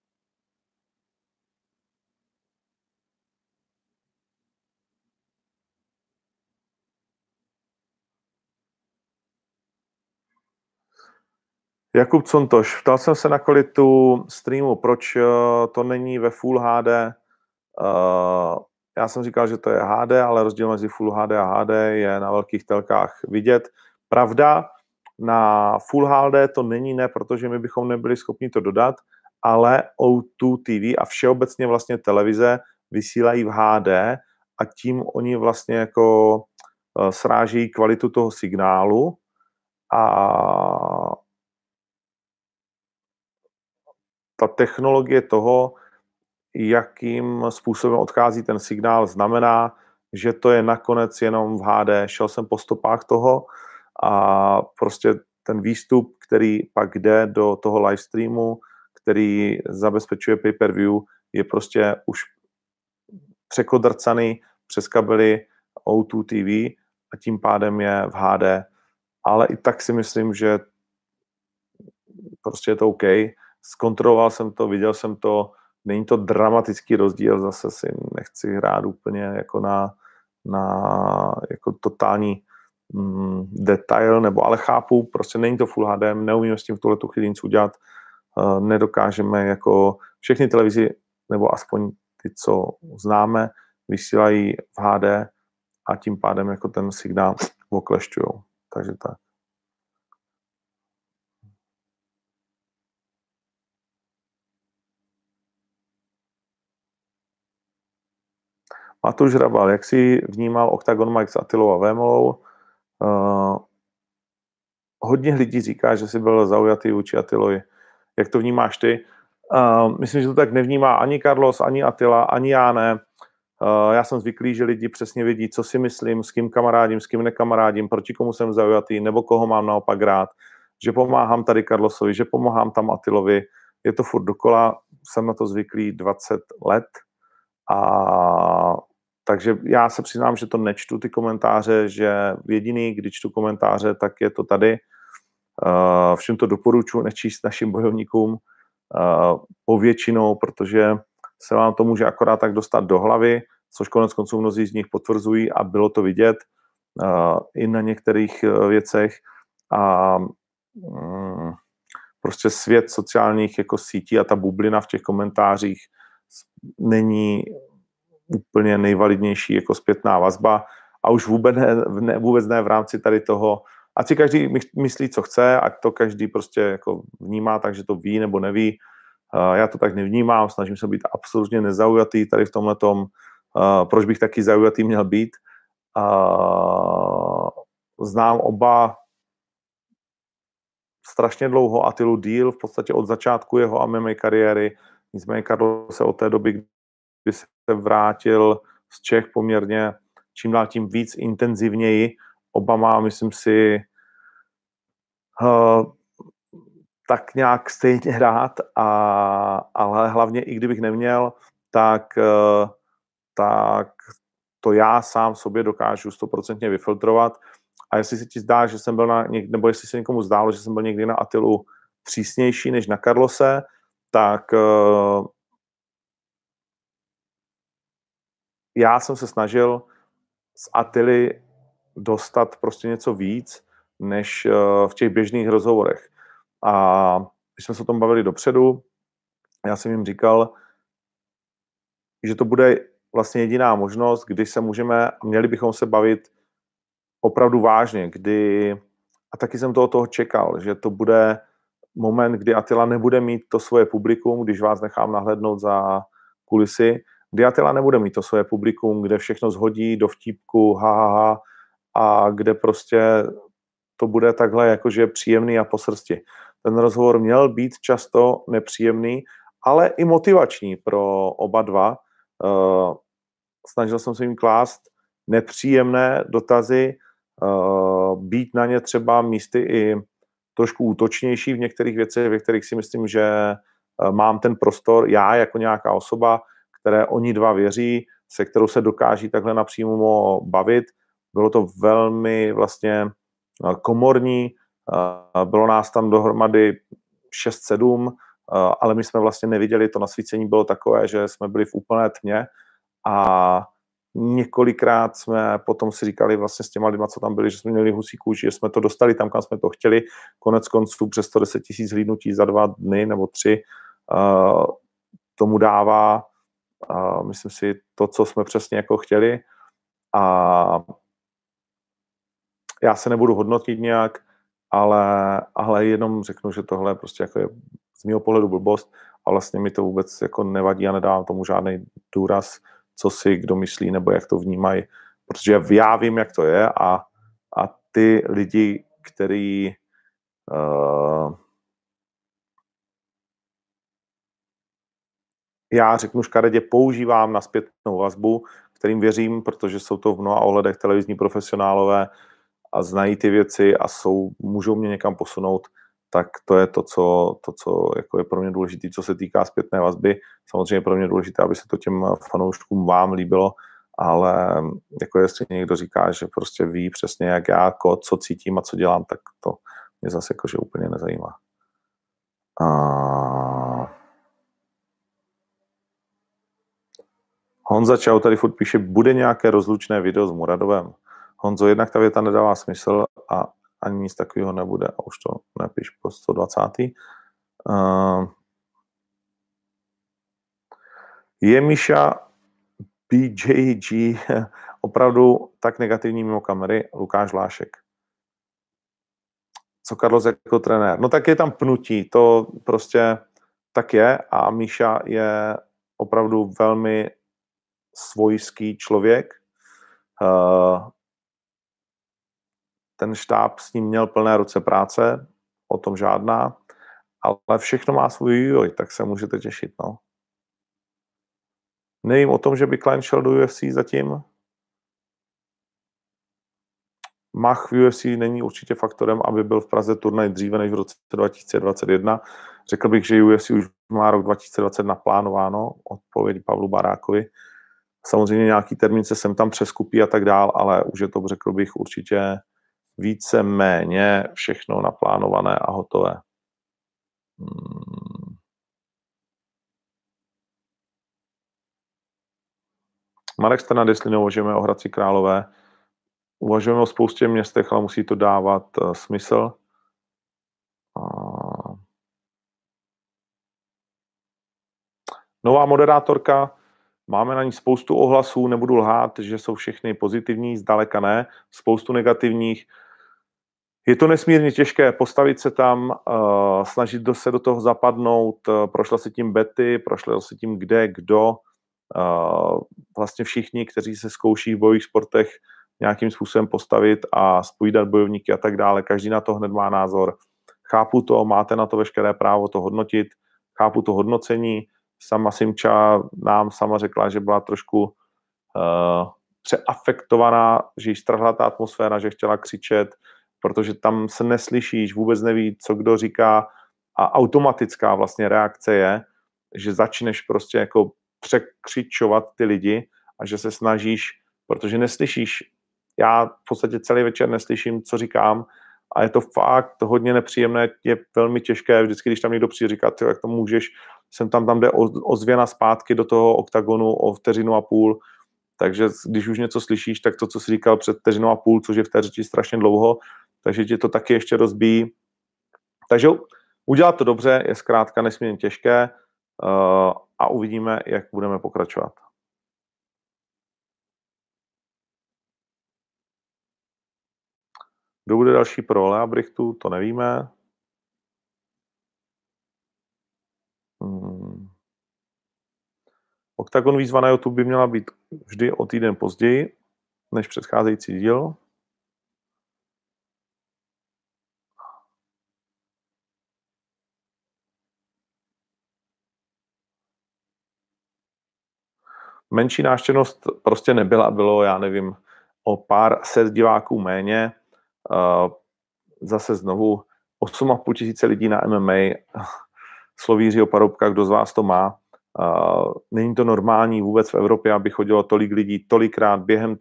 Jakub Contoš, ptal jsem se na kvalitu streamu, proč eh, to není ve Full HD. Eh, já jsem říkal, že to je HD, ale rozdíl mezi Full HD a HD je na velkých telkách vidět. Pravda, na Full HD to není ne, protože my bychom nebyli schopni to dodat, ale O2 TV a všeobecně vlastně televize vysílají v HD a tím oni vlastně jako eh, sráží kvalitu toho signálu a ta technologie toho, jakým způsobem odchází ten signál, znamená, že to je nakonec jenom v HD. Šel jsem po stopách toho a prostě ten výstup, který pak jde do toho live streamu, který zabezpečuje pay-per-view, je prostě už překodrcaný přes kabely O2 TV a tím pádem je v HD. Ale i tak si myslím, že prostě je to OK zkontroloval jsem to, viděl jsem to, není to dramatický rozdíl, zase si nechci hrát úplně jako na, na jako totální mm, detail, nebo ale chápu, prostě není to Full HD, neumíme s tím v tuhle tu chvíli nic udělat, uh, nedokážeme jako všechny televizi, nebo aspoň ty, co známe, vysílají v HD a tím pádem jako ten signál oklešťují. Takže tak. Matuš Rabal, jak si vnímal Octagon Mike s Atilou a Vémolou? Uh, hodně lidí říká, že jsi byl zaujatý vůči Atilovi. Jak to vnímáš ty? Uh, myslím, že to tak nevnímá ani Carlos, ani Atila, ani já ne. Uh, já jsem zvyklý, že lidi přesně vidí, co si myslím, s kým kamarádím, s kým nekamarádím, proti komu jsem zaujatý, nebo koho mám naopak rád, že pomáhám tady Carlosovi, že pomáhám tam Atilovi. Je to furt dokola, jsem na to zvyklý 20 let a takže já se přiznám, že to nečtu ty komentáře, že jediný, když čtu komentáře, tak je to tady. Uh, všem to doporučuji nečíst našim bojovníkům uh, povětšinou, protože se vám to může akorát tak dostat do hlavy, což konec konců mnozí z nich potvrzují a bylo to vidět uh, i na některých věcech. A um, prostě svět sociálních jako sítí a ta bublina v těch komentářích není úplně nejvalidnější jako zpětná vazba a už vůbec ne, ne, vůbec ne v rámci tady toho, ať si každý myslí, co chce, ať to každý prostě jako vnímá tak, že to ví nebo neví. Já to tak nevnímám, snažím se být absolutně nezaujatý tady v tomhle tom, proč bych taky zaujatý měl být. Znám oba strašně dlouho Atilu díl, v podstatě od začátku jeho MMA kariéry, nicméně Karlo se od té doby, kdy se vrátil z Čech poměrně čím dál tím víc intenzivněji. Obama, myslím si, uh, tak nějak stejně rád, a, ale hlavně i kdybych neměl, tak, uh, tak to já sám sobě dokážu stoprocentně vyfiltrovat. A jestli se ti zdá, že jsem byl na, nebo jestli se někomu zdálo, že jsem byl někdy na Atilu přísnější než na Karlose, tak uh, já jsem se snažil z Atily dostat prostě něco víc, než eh, v těch běžných rozhovorech. A když jsme se o tom bavili dopředu, já jsem jim říkal, že to bude vlastně jediná možnost, kdy se můžeme, měli bychom se bavit opravdu vážně, kdy, a taky jsem to od toho čekal, že to bude moment, kdy Atila nebude mít to svoje publikum, když vás nechám nahlednout za kulisy, Diatela nebude mít to svoje publikum, kde všechno zhodí do vtípku, ha, ha, ha, a kde prostě to bude takhle jakože příjemný a po srsti. Ten rozhovor měl být často nepříjemný, ale i motivační pro oba dva. Uh, snažil jsem se jim klást nepříjemné dotazy, uh, být na ně třeba místy i trošku útočnější v některých věcech, ve kterých si myslím, že uh, mám ten prostor, já jako nějaká osoba, které oni dva věří, se kterou se dokáží takhle napřímo bavit. Bylo to velmi vlastně eh, komorní, eh, bylo nás tam dohromady 6-7, eh, ale my jsme vlastně neviděli, to nasvícení bylo takové, že jsme byli v úplné tmě a několikrát jsme potom si říkali vlastně s těma lidma, co tam byli, že jsme měli husí kůži, že jsme to dostali tam, kam jsme to chtěli. Konec konců přes 110 tisíc hlídnutí za dva dny nebo tři tomu dává a myslím si to, co jsme přesně jako chtěli. A já se nebudu hodnotit nějak, ale, ale jenom řeknu, že tohle prostě jako je z mého pohledu blbost. A vlastně mi to vůbec jako nevadí a nedávám tomu žádný důraz, co si kdo myslí nebo jak to vnímají, protože já vím, jak to je a, a ty lidi, který uh, já řeknu škaredě, používám na zpětnou vazbu, kterým věřím, protože jsou to v mnoha ohledech televizní profesionálové a znají ty věci a jsou, můžou mě někam posunout, tak to je to, co, to, co jako je pro mě důležité, co se týká zpětné vazby. Samozřejmě pro mě důležité, aby se to těm fanouškům vám líbilo, ale jako jestli někdo říká, že prostě ví přesně, jak já, jako, co cítím a co dělám, tak to mě zase jakože úplně nezajímá. A... Honza Čau tady furt píše, bude nějaké rozlučné video s Muradovem. Honzo, jednak ta věta nedává smysl a ani nic takového nebude. A už to nepíš po 120. Uh, je Míša BJG <laughs> opravdu tak negativní mimo kamery? Lukáš Vlášek. Co Carlos jako trenér? No tak je tam pnutí, to prostě tak je a Míša je opravdu velmi svojský člověk. Uh, ten štáb s ním měl plné ruce práce, o tom žádná, ale všechno má svůj vývoj, tak se můžete těšit. No. Nevím o tom, že by Klein šel do UFC zatím. Mach v UFC není určitě faktorem, aby byl v Praze turnaj dříve než v roce 2021. Řekl bych, že UFC už má rok 2020 naplánováno, odpověď Pavlu Barákovi. Samozřejmě nějaký termín se sem tam přeskupí a tak dál, ale už je to, řekl bych, určitě více méně všechno naplánované a hotové. Hmm. Marek Strnad, jestli neuvažujeme o Hradci Králové, uvažujeme o spoustě městech, ale musí to dávat uh, smysl. Nová moderátorka, máme na ní spoustu ohlasů, nebudu lhát, že jsou všechny pozitivní, zdaleka ne, spoustu negativních. Je to nesmírně těžké postavit se tam, uh, snažit se do toho zapadnout, uh, prošla se tím Betty, prošla se tím kde, kdo, uh, vlastně všichni, kteří se zkouší v bojových sportech nějakým způsobem postavit a spojídat bojovníky a tak dále. Každý na to hned má názor. Chápu to, máte na to veškeré právo to hodnotit, chápu to hodnocení. Sama Simča nám sama řekla, že byla trošku uh, přeafektovaná, že jí strhla ta atmosféra, že chtěla křičet, protože tam se neslyšíš, vůbec neví, co kdo říká. A automatická vlastně reakce je, že začneš prostě jako překřičovat ty lidi a že se snažíš, protože neslyšíš, já v podstatě celý večer neslyším, co říkám a je to fakt hodně nepříjemné, je velmi těžké, vždycky, když tam někdo přijde říkat, jak to můžeš, jsem tam, tam jde ozvěna zpátky do toho oktagonu o vteřinu a půl, takže když už něco slyšíš, tak to, co jsi říkal před vteřinou a půl, což je v té řeči strašně dlouho, takže ti to taky ještě rozbíjí. Takže udělat to dobře je zkrátka nesmírně těžké uh, a uvidíme, jak budeme pokračovat. Kdo bude další pro Leabrichtu, to nevíme. Hmm. Octagon výzva na YouTube by měla být vždy o týden později než předcházející díl. menší náštěvnost prostě nebyla, bylo, já nevím, o pár set diváků méně. Zase znovu 8,5 tisíce lidí na MMA, <laughs> slovíři o parobkách, kdo z vás to má. Není to normální vůbec v Evropě, aby chodilo tolik lidí tolikrát během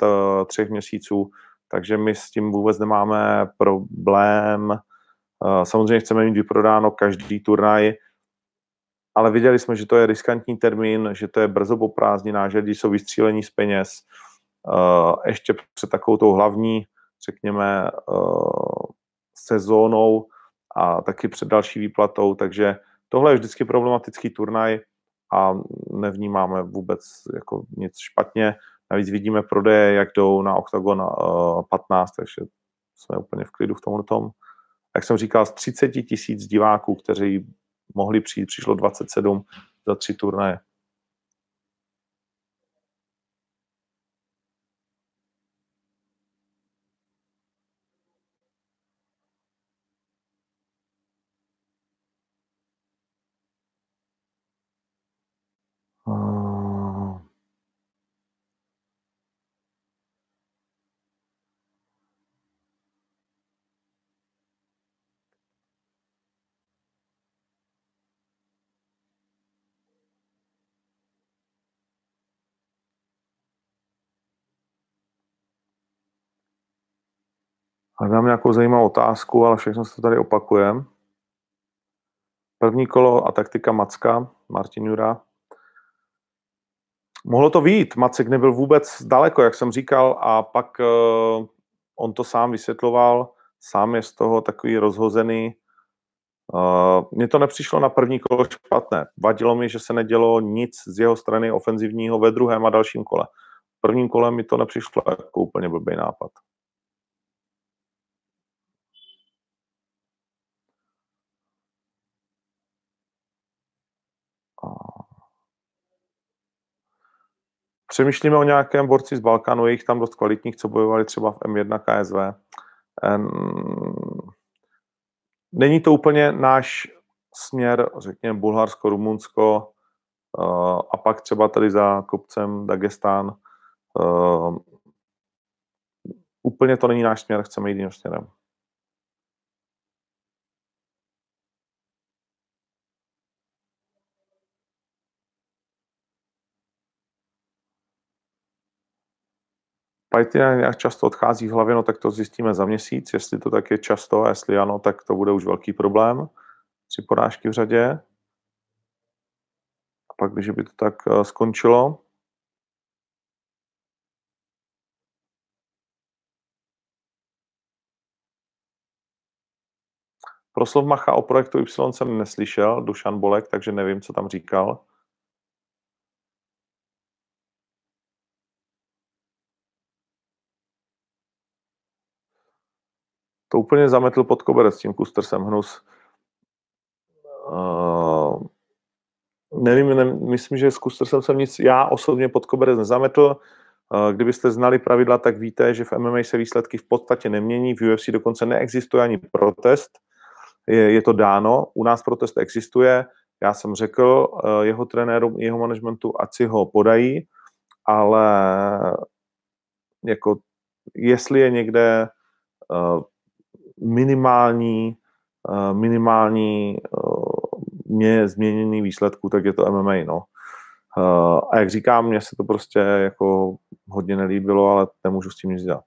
třech měsíců, takže my s tím vůbec nemáme problém. Samozřejmě chceme mít vyprodáno každý turnaj, ale viděli jsme, že to je riskantní termín, že to je brzo po prázdninách, že lidi jsou vystřílení z peněz, ještě před takovou tou hlavní, řekněme, uh, sezónou a taky před další výplatou, takže tohle je vždycky problematický turnaj a nevnímáme vůbec jako nic špatně. Navíc vidíme prodeje, jak jdou na Octagon uh, 15, takže jsme úplně v klidu v tomhle tom. Jak jsem říkal, z 30 tisíc diváků, kteří mohli přijít, přišlo 27 za tři turnaje. Hledám nějakou zajímavou otázku, ale všechno se to tady opakuje. První kolo a taktika Macka, Martin Jura. Mohlo to výjít, Macek nebyl vůbec daleko, jak jsem říkal, a pak uh, on to sám vysvětloval, sám je z toho takový rozhozený. Uh, mně to nepřišlo na první kolo špatné. Vadilo mi, že se nedělo nic z jeho strany ofenzivního ve druhém a dalším kole. V prvním kole mi to nepřišlo jako úplně blbý nápad. Přemýšlíme o nějakém borci z Balkánu, je jich tam dost kvalitních, co bojovali třeba v M1 KSV. Není to úplně náš směr, řekněme, Bulharsko, Rumunsko eh, a pak třeba tady za kopcem Dagestán. Eh, úplně to není náš směr, chceme jít jiným směrem. Python jak často odchází v hlavě, no tak to zjistíme za měsíc, jestli to tak je často a jestli ano, tak to bude už velký problém. Tři porážky v řadě. A pak, když by to tak eh, skončilo, Proslov Macha o projektu Y jsem neslyšel, Dušan Bolek, takže nevím, co tam říkal. To úplně zametl pod koberec tím Kustersem hnus. Nevím, ne, myslím, že s Kustersem jsem nic, já osobně pod koberec nezametl. Kdybyste znali pravidla, tak víte, že v MMA se výsledky v podstatě nemění, v UFC dokonce neexistuje ani protest, je, je to dáno, u nás protest existuje, já jsem řekl uh, jeho trenérům, jeho managementu, ať si ho podají, ale jako jestli je někde uh, minimální, eh, minimální mě změněný výsledků, tak je to MMA, no. Eh, a jak říkám, mně se to prostě jako hodně nelíbilo, ale nemůžu s tím nic dělat.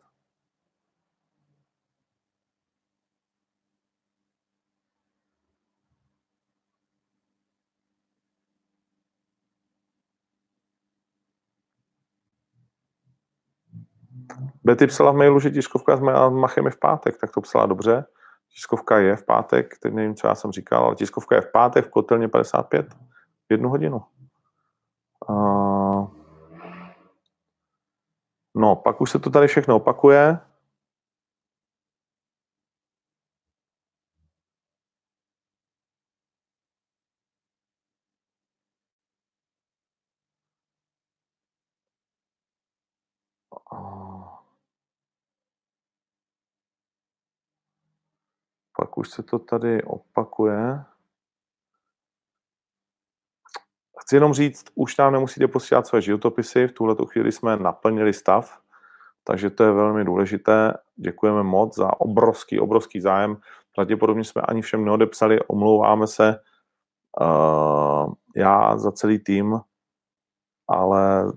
Betty psala v mailu, že tiskovka s Machem je v pátek, tak to psala dobře. Tiskovka je v pátek, teď nevím, co já jsem říkal, ale tiskovka je v pátek v kotelně 55, v jednu hodinu. Uh, no, pak už se to tady všechno opakuje. Už se to tady opakuje. Chci jenom říct, už nám nemusíte posílat své životopisy, v tuhle chvíli jsme naplnili stav, takže to je velmi důležité. Děkujeme moc za obrovský, obrovský zájem. Pravděpodobně jsme ani všem neodepsali, omlouváme se uh, já za celý tým, ale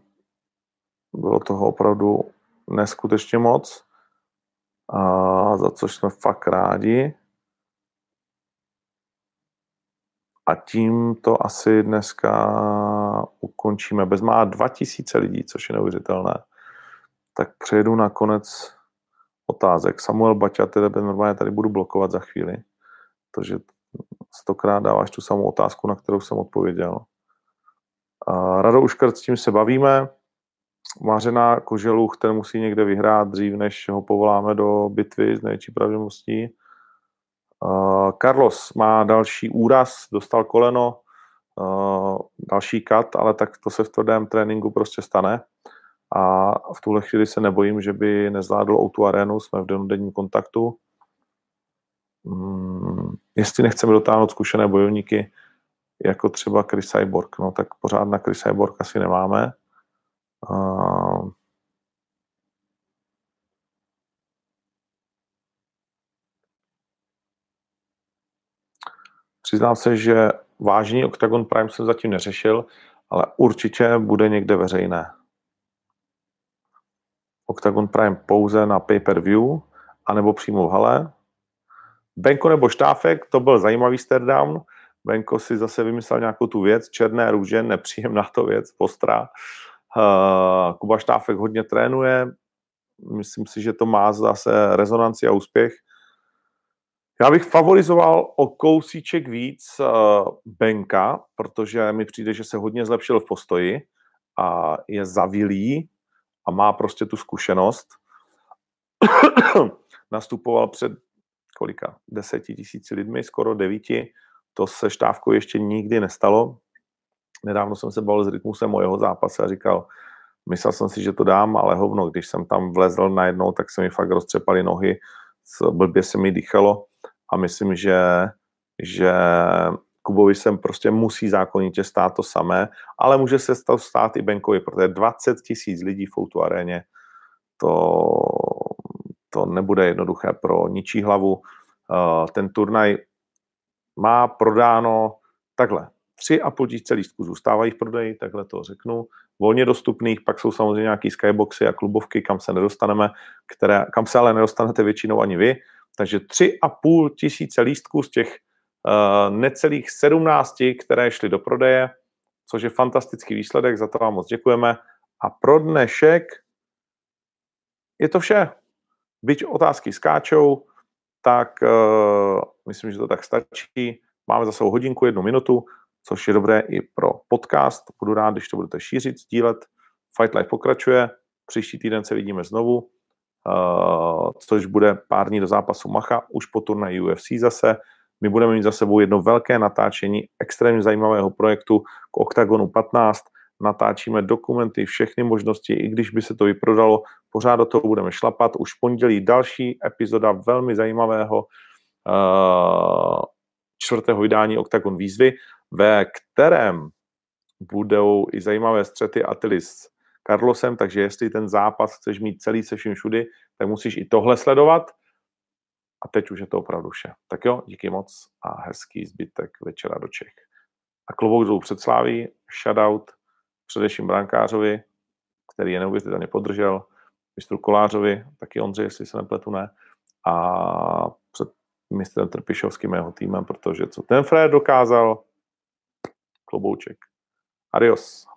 bylo toho opravdu neskutečně moc, a za což jsme fakt rádi. A tím to asi dneska ukončíme. Bezmá 2000 lidí, což je neuvěřitelné. Tak přejdu na konec otázek. Samuel Baťa, tedy normálně tady budu blokovat za chvíli, protože stokrát dáváš tu samou otázku, na kterou jsem odpověděl. Rado Uškrt, s tím se bavíme. Mářená Koželuch, ten musí někde vyhrát dřív, než ho povoláme do bitvy z největší pravděpodobností. Uh, Carlos má další úraz, dostal koleno, uh, další kat, ale tak to se v tvrdém tréninku prostě stane. A v tuhle chvíli se nebojím, že by nezvládl o tu arénu, jsme v denodenním kontaktu. Hmm, jestli nechceme dotáhnout zkušené bojovníky, jako třeba Chris Cyborg, no tak pořád na Chris Cyborg asi nemáme. Uh, Přiznám se, že vážný Octagon Prime jsem zatím neřešil, ale určitě bude někde veřejné. Octagon Prime pouze na pay-per-view, anebo přímo v hale. Benko nebo Štáfek, to byl zajímavý down. Benko si zase vymyslel nějakou tu věc, černé růže, nepříjemná to věc, postrá. Uh, Kuba Štáfek hodně trénuje, myslím si, že to má zase rezonanci a úspěch. Já bych favorizoval o kousíček víc uh, Benka, protože mi přijde, že se hodně zlepšil v postoji a je zavilý a má prostě tu zkušenost. <coughs> Nastupoval před kolika? Deseti tisíci lidmi, skoro devíti. To se štávkou ještě nikdy nestalo. Nedávno jsem se bavil s Rytmusem o jeho zápase a říkal, myslel jsem si, že to dám, ale hovno, když jsem tam vlezl najednou, tak se mi fakt roztřepaly nohy, blbě se mi dýchalo a myslím, že, že Kubovi se prostě musí zákonitě stát to samé, ale může se stát i Benkovi, protože 20 tisíc lidí v Foutu aréně, to, to nebude jednoduché pro ničí hlavu. Eh, ten turnaj má prodáno takhle. Tři a půl tisíce lístků zůstávají v prodeji, takhle to řeknu. Volně dostupných, pak jsou samozřejmě nějaký skyboxy a klubovky, kam se nedostaneme, které, kam se ale nedostanete většinou ani vy. Takže tři a půl tisíce lístků z těch uh, necelých sedmnácti, které šly do prodeje, což je fantastický výsledek, za to vám moc děkujeme. A pro dnešek je to vše. Byť otázky skáčou, tak uh, myslím, že to tak stačí. Máme zase hodinku, jednu minutu, což je dobré i pro podcast. Budu rád, když to budete šířit, sdílet. Fight Life pokračuje. Příští týden se vidíme znovu, což bude pár dní do zápasu Macha, už po turnaji UFC zase. My budeme mít za sebou jedno velké natáčení extrémně zajímavého projektu k Octagonu 15. Natáčíme dokumenty, všechny možnosti, i když by se to vyprodalo, pořád do toho budeme šlapat. Už v pondělí další epizoda velmi zajímavého uh, čtvrtého vydání Octagon výzvy, ve kterém budou i zajímavé střety Atili s Carlosem, takže jestli ten zápas chceš mít celý se vším všudy, tak musíš i tohle sledovat. A teď už je to opravdu vše. Tak jo, díky moc a hezký zbytek večera do Čech. A klobouk dolů před Sláví, shoutout především brankářovi, který je neuvěřitelně podržel, mistru Kolářovi, taky Ondřej, jestli se nepletu, ne, a před mistrem Trpišovským jeho týmem, protože co ten Fred dokázal, klobouček. Adios.